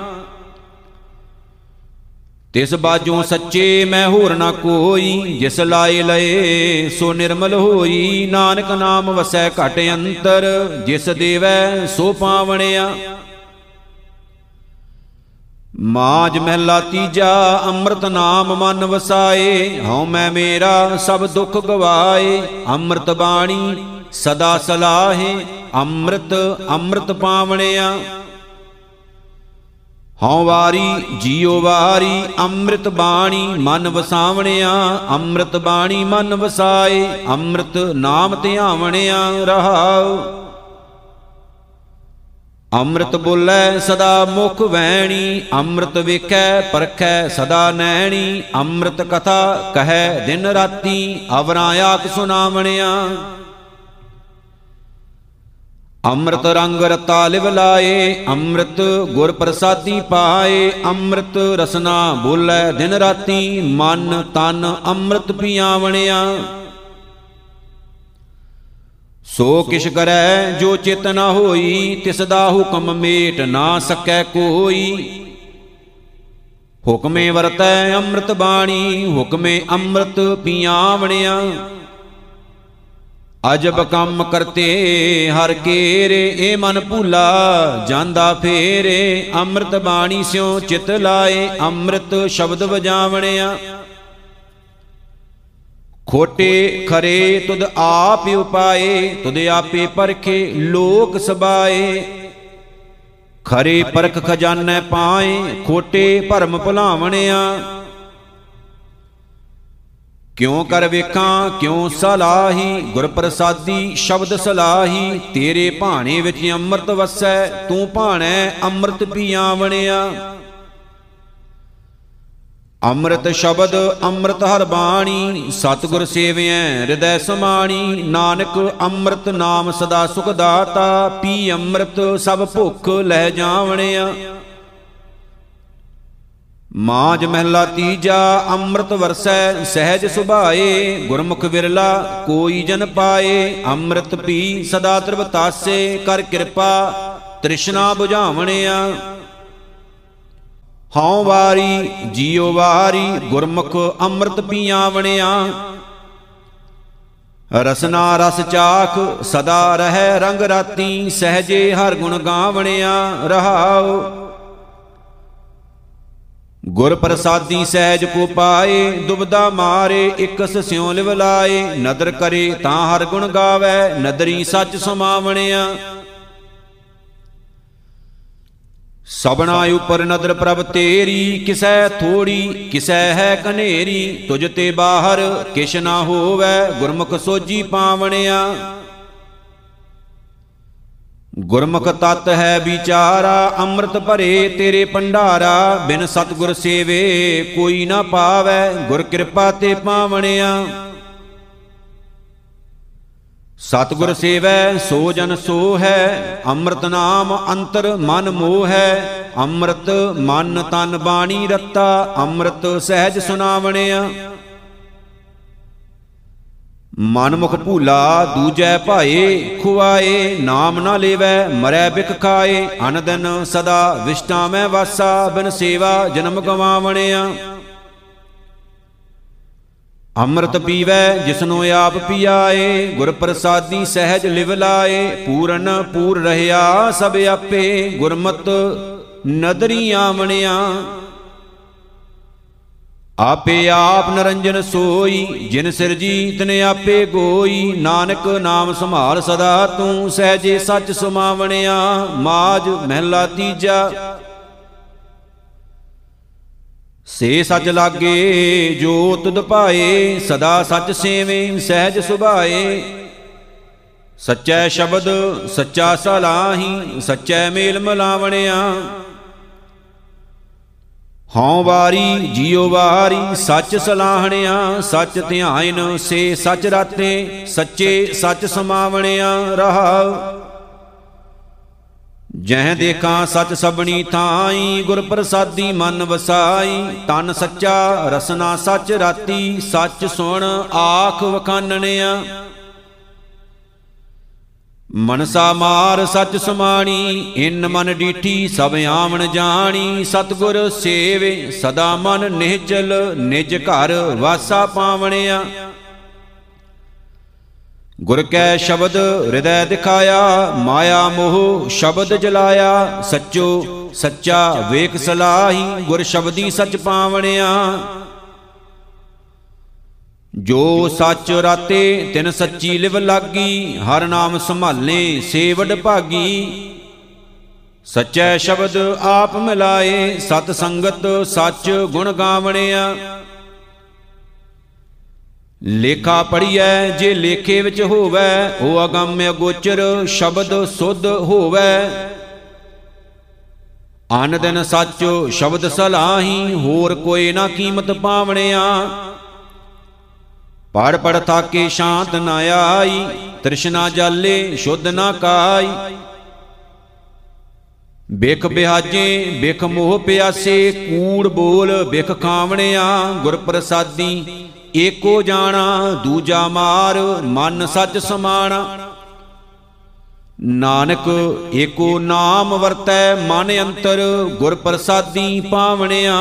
ਤਿਸ ਬਾਜੋਂ ਸੱਚੇ ਮੈਂ ਹੋਰ ਨਾ ਕੋਈ, ਜਿਸ ਲਾਏ ਲਏ, ਸੋ ਨਿਰਮਲ ਹੋਈ। ਨਾਨਕ ਨਾਮ ਵਸੈ ਘਟ ਅੰਤਰ, ਜਿਸ ਦੇਵੈ ਸੋ ਪਾਵਣਿਆ। ਮਾਜ ਮਹਿਲਾ ਤੀਜਾ, ਅੰਮ੍ਰਿਤ ਨਾਮ ਮਨ ਵਸਾਏ। ਹਉ ਮੈਂ ਮੇਰਾ, ਸਭ ਦੁੱਖ ਗਵਾਏ। ਅੰਮ੍ਰਿਤ ਬਾਣੀ ਸਦਾ ਸਲਾਹੇ ਅੰਮ੍ਰਿਤ ਅੰਮ੍ਰਿਤ ਪਾਵਣਿਆ। ਹਉ ਵਾਰੀ ਜੀਉ ਵਾਰੀ ਅੰਮ੍ਰਿਤ ਬਾਣੀ ਮਨ ਵਸਾਵਣਿਆ। ਅੰਮ੍ਰਿਤ ਬਾਣੀ ਮਨ ਵਸਾਏ, ਅੰਮ੍ਰਿਤ ਨਾਮ ਧਿਆਵਣਿਆ ਰਹਾਉ। ਅੰਮ੍ਰਿਤ ਬੋਲੇ ਸਦਾ ਮੁਖ ਵੈਣੀ, ਅੰਮ੍ਰਿਤ ਵੇਖੈ ਪਰਖੈ ਸਦਾ ਨੈਣੀ। ਅੰਮ੍ਰਿਤ ਕਥਾ ਕਹੈ ਦਿਨ ਰਾਤੀ, ਅਵਰਾਂ ਆਖ ਸੁਨਾਵਣਿਆ ਅੰਮ੍ਰਿਤ ਰੰਗ ਰਤਾ ਲਿਵ ਲਾਏ, ਅੰਮ੍ਰਿਤ ਗੁਰ ਪ੍ਰਸਾਦੀ ਪਾਏ, ਅੰਮ੍ਰਿਤ ਰਸਨਾ ਬੋਲੇ ਦਿਨ ਰਾਤੀ, ਮਨ ਤਨ ਅੰਮ੍ਰਿਤ ਪੀਆਵਣਿਆ। ਸੋ ਕਿਛ ਕਰੈ ਜੋ ਚਿਤ ਨ ਹੋਈ, ਤਿਸ ਦਾ ਹੁਕਮ ਮੇਟ ਨਾ ਸਕੈ ਕੋਈ। ਹੁਕਮੇ ਵਰਤੈ ਅੰਮ੍ਰਿਤ ਬਾਣੀ, ਹੁਕਮੇ ਅੰਮ੍ਰਿਤ ਪੀਆਵਣਿਆ। ਅਜਬ ਕੰਮ ਕਰਤੇ ਹਰ ਕੇਰੇ ਏ ਮਨ ਭੂਲਾ ਜਾਂਦਾ ਫੇਰੇ। ਅੰਮ੍ਰਿਤ ਬਾਣੀ ਸਿਉ ਚਿਤ ਲਾਏ, ਅੰਮ੍ਰਿਤ ਸ਼ਬਦ ਵਜਾਵਣਿਆ। ਖੋਟੇ ਖਰੇ ਤੁਧ ਆਪ ਉਪਾਏ, ਤੁਧ ਆਪੇ ਪਰਖੇ ਲੋਕ ਸਬਾਏ। ਖਰੇ ਪਰਖ ਖਜ਼ਾਨੇ ਪਾਏ, ਖੋਟੇ ਭਰਮ ਭੁਲਾਵਣਿਆ। ਕਿਉ ਕਰ ਵੇਖਾਂ? ਕਿਉ ਸਲਾਹੀ? ਗੁਰ ਪ੍ਰਸਾਦੀ ਸ਼ਬਦ ਸਲਾਹੀ। ਤੇਰੇ ਭਾਣੇ ਵਿੱਚ ਅੰਮ੍ਰਿਤ ਵਸੈ ਤੂੰ ਭਾਣੈ ਅੰਮ੍ਰਿਤ ਪੀਆਵਣਿਆ ਅੰਮ੍ਰਿਤ ਸ਼ਬਦ ਅੰਮ੍ਰਿਤ ਹਰ ਬਾਣੀ ਸਤਿਗੁਰ ਸੇਵਿਐ ਹਿਰਦੈ ਸਮਾਣੀ। ਨਾਨਕ ਅੰਮ੍ਰਿਤ ਨਾਮ ਸਦਾ ਸੁਖ ਦਾਤਾ ਪੀ ਅੰਮ੍ਰਿਤ ਸਭ ਭੁੱਖ ਲੈ ਜਾਵਣਿਆ। ਮਾਜ ਮਹਿਲਾ ਤੀਜਾ, ਅੰਮ੍ਰਿਤ ਵਰਸੈ, ਸਹਿਜ ਸੁਭਾਏ, ਗੁਰਮੁਖ ਵਿਰਲਾ, ਕੋਈ ਜਨ ਪਾਏ, ਅੰਮ੍ਰਿਤ ਪੀ, ਸਦਾ ਤ੍ਰਿਵਤਾਸੇ ਕਰ ਕਿਰਪਾ, ਤ੍ਰਿਸ਼ਨਾ 부ਝਾਵਣਿਆ ਹਉ ਵਾਰੀ, ਜੀਉ ਵਾਰੀ, ਗੁਰਮੁਖ ਅੰਮ੍ਰਿਤ ਪੀਆਵਣਿਆ। ਰਸਨਾ ਰਸ ਚਾਖ, ਸਦਾ ਰਹਿ ਰੰਗ ਰਾਤੀ, ਸਹਜੇ ਹਰ ਗੁਣ ਗਾਵਣਿਆ, ਰਹਾਉ। ਗੁਰ ਪ੍ਰਸਾਦੀ ਸਹਿਜ ਕੋ ਪਾਏ, ਦੁਬਦਾ ਮਾਰੇ, ਇਕਸ ਸਿਉ ਲਿਵ ਲਾਏ ਨਦਰ ਕਰੇ ਤਾਂ ਹਰ ਗੁਣ ਗਾਵੇ, ਨਦਰੀ ਸੱਚ ਸਮਾਵਣਿਆ। ਸਬਨਾ ਉਪਰ ਨਦਰ ਪ੍ਰਭ ਤੇਰੀ, ਕਿਸੈ ਥੋੜੀ, ਕਿਸੈ ਹੈ ਕਨੇਰੀ। ਤੁਜ ਤੇ ਬਾਹਰ ਕਿਛ ਨਾ ਹੋਵੇ, ਗੁਰਮੁਖ ਸੋਜੀ ਪਾਵਣਿਆ। ਗੁਰਮੁਖ ਤਤ ਹੈ ਵਿਚਾਰਾ, ਅੰਮ੍ਰਿਤ ਭਰੇ ਤੇਰੇ ਭੰਡਾਰਾ। ਬਿਨ ਸਤਗੁਰ ਸੇਵੇ ਕੋਈ ਨਾ ਪਾਵੇ, ਗੁਰ ਕਿਰਪਾ ਤੇ ਪਾਵਣਿਆ। ਸਤਗੁਰ ਸੇਵੈ, ਸੋ ਜਨ ਸੋ ਹੈ, ਅੰਮ੍ਰਿਤ ਨਾਮ ਅੰਤਰ ਮਨ ਮੋਹ ਹੈ। ਅੰਮ੍ਰਿਤ ਮਨ ਤਨ ਬਾਣੀ ਰਤਾ, ਅੰਮ੍ਰਿਤ ਸਹਿਜ ਸੁਨਾਵਣਿਆ ਮਨ ਮੁਖ ਭੂਲਾ, ਦੂਜੈ ਭਾਏ, ਖੁਆਏ, ਨਾਮ ਨਾ ਲੇਵੈ, ਮਰੈ ਬਿਖ ਖਾਏ ਅਨ ਦਿਨ ਸਦਾ ਵਿਸ਼ਟਾ ਮੈਂ ਵਾਸਾ, ਬਿਨ ਸੇਵਾ ਜਨਮ ਗਵਾਵਣਿਆ। ਅੰਮ੍ਰਿਤ ਪੀਵੈ, ਜਿਸਨੂੰ ਆਪ ਪੀਆਏ ਗੁਰ ਪ੍ਰਸਾਦੀ ਸਹਿਜ ਲਿਵ ਲਾਏ, ਪੂਰਨ ਪੂਰ ਰਹਿਆ ਸਭ ਆਪੇ, ਗੁਰਮਤ ਨਦਰੀ ਆਵਣਿਆ। ਆਪੇ ਆਪ ਨਰੰਜਨ ਸੋਈ, ਜਿਨ ਸਿਰਜੀ ਤਨੇ ਆਪੇ ਗੋਈ। ਨਾਨਕ ਨਾਮ ਸੰਭਾਲ ਸਦਾ ਤੂੰ, ਸਹਿਜੇ ਸੱਚ ਸੁਮਾਵਣਿਆ ਮਾਜ ਮਹਿਲਾ ਤੀਜਾ। ਸੇ ਸੱਚ ਲਾਗੇ ਜੋ ਤੁਧ ਭਾਏ ਸਦਾ ਸੱਚ ਸੇਵੇਂ, ਸਹਿਜ ਸੁਭਾਏ। ਸੱਚੈ ਸ਼ਬਦ, ਸੱਚਾ ਸਲਾਹੀ, ਸੱਚੈ ਮੇਲ ਮਲਾਵਣਿਆ। ਹਉ ਵਾਰੀ ਜੀਉ ਵਾਰੀ ਸੱਚ ਸਲਾਹਣਿਆ, ਸੱਚ ਧਿਆਇਨ ਸੇ ਸੱਚ ਰਾਤੇ, ਸੱਚੇ ਸੱਚ ਸਮਾਵਣਿਆ ਰਹਾਉ। ਜਹ ਦੇਖਾਂ ਸੱਚ ਸਬਣੀ ਥਾਈ ਗੁਰ ਪ੍ਰਸਾਦੀ ਮਨ ਵਸਾਈ। ਤਨ ਸੱਚਾ ਰਸਨਾ ਸੱਚ ਰਾਤੀ, ਸੱਚ ਸੁਣ ਆਖ ਵਖਾਨਣਿਆ। ਮਨਸਾ ਮਾਰ ਸੱਚ ਸਮਾਣੀ, ਇਨ ਮਨ ਡੀਠੀ ਸਭ ਆਵਣ ਜਾਣੀ। ਸਤਗੁਰ ਸੇਵੇ, ਸਦਾ ਮਨ ਨਿਹਚਲ, ਨਿਜ ਘਰ ਵਾਸਾ ਪਾਵਣਿਆ। ਗੁਰ ਕੈ ਸ਼ਬਦ ਹਿਰਦੈ ਦਿਖਾਇਆ, ਮਾਇਆ ਮੋਹ ਸ਼ਬਦ ਜਲਾਇਆ। ਸੱਚੋ ਸੱਚਾ ਵੇਖ ਸਲਾਹੀ, ਗੁਰ ਸ਼ਬਦੀ ਸੱਚ ਪਾਵਣਿਆ। ਜੋ ਸੱਚ ਰਾਤੇ ਤਿਨ ਸੱਚੀ ਲਿਵ ਲਾਗੀ, ਹਰ ਨਾਮ ਸੰਭਾਲੇ ਸੇ ਵਡ ਭਾਗੀ। ਸੱਚੈ ਸ਼ਬਦ ਆਪ ਮਿਲਾਏ, ਸਤ ਸੰਗਤ ਸੱਚ ਗੁਣ ਗਾਵਣਿਆ। ਲੇਖਾ ਪੜੀਐ ਜੇ ਲੇਖੇ ਵਿੱਚ ਹੋਵੈ ਉਹ ਅਗੰਮ ਅਗੋਚਰ ਸ਼ਬਦ ਸੁਧ ਹੋਵੈ। ਅਨ ਦਿਨ ਸੱਚ ਸ਼ਬਦ ਸਲਾਹੀ, ਹੋਰ ਕੋਈ ਨਾ ਕੀਮਤ ਪਾਵਣਿਆ। ਪੜ ਪੜ ਥਾਕੇ ਸ਼ਾਂਤ ਨ ਆਈ, ਤ੍ਰਿਸ਼ਨਾ ਜਾਲੇ ਸ਼ੁੱਧ ਨਾ ਕਾਈ। ਬਿਖ ਬਿਹਾਜੇ ਬਿਖ ਮੋਹ ਪਿਆਸੇ, ਕੂੜ ਬੋਲ ਬਿਖ ਖਾਵਣਿਆ ਗੁਰ ਪ੍ਰਸਾਦੀ ਏਕੋ ਜਾਣਾ, ਦੂਜਾ ਮਾਰ, ਮਨ ਸੱਚ ਸਮਾਣਾ। ਨਾਨਕ ਏਕੋ ਨਾਮ ਵਰਤੈ ਮਨ ਅੰਤਰ ਗੁਰ ਪ੍ਰਸਾਦੀ ਪਾਵਣਿਆ।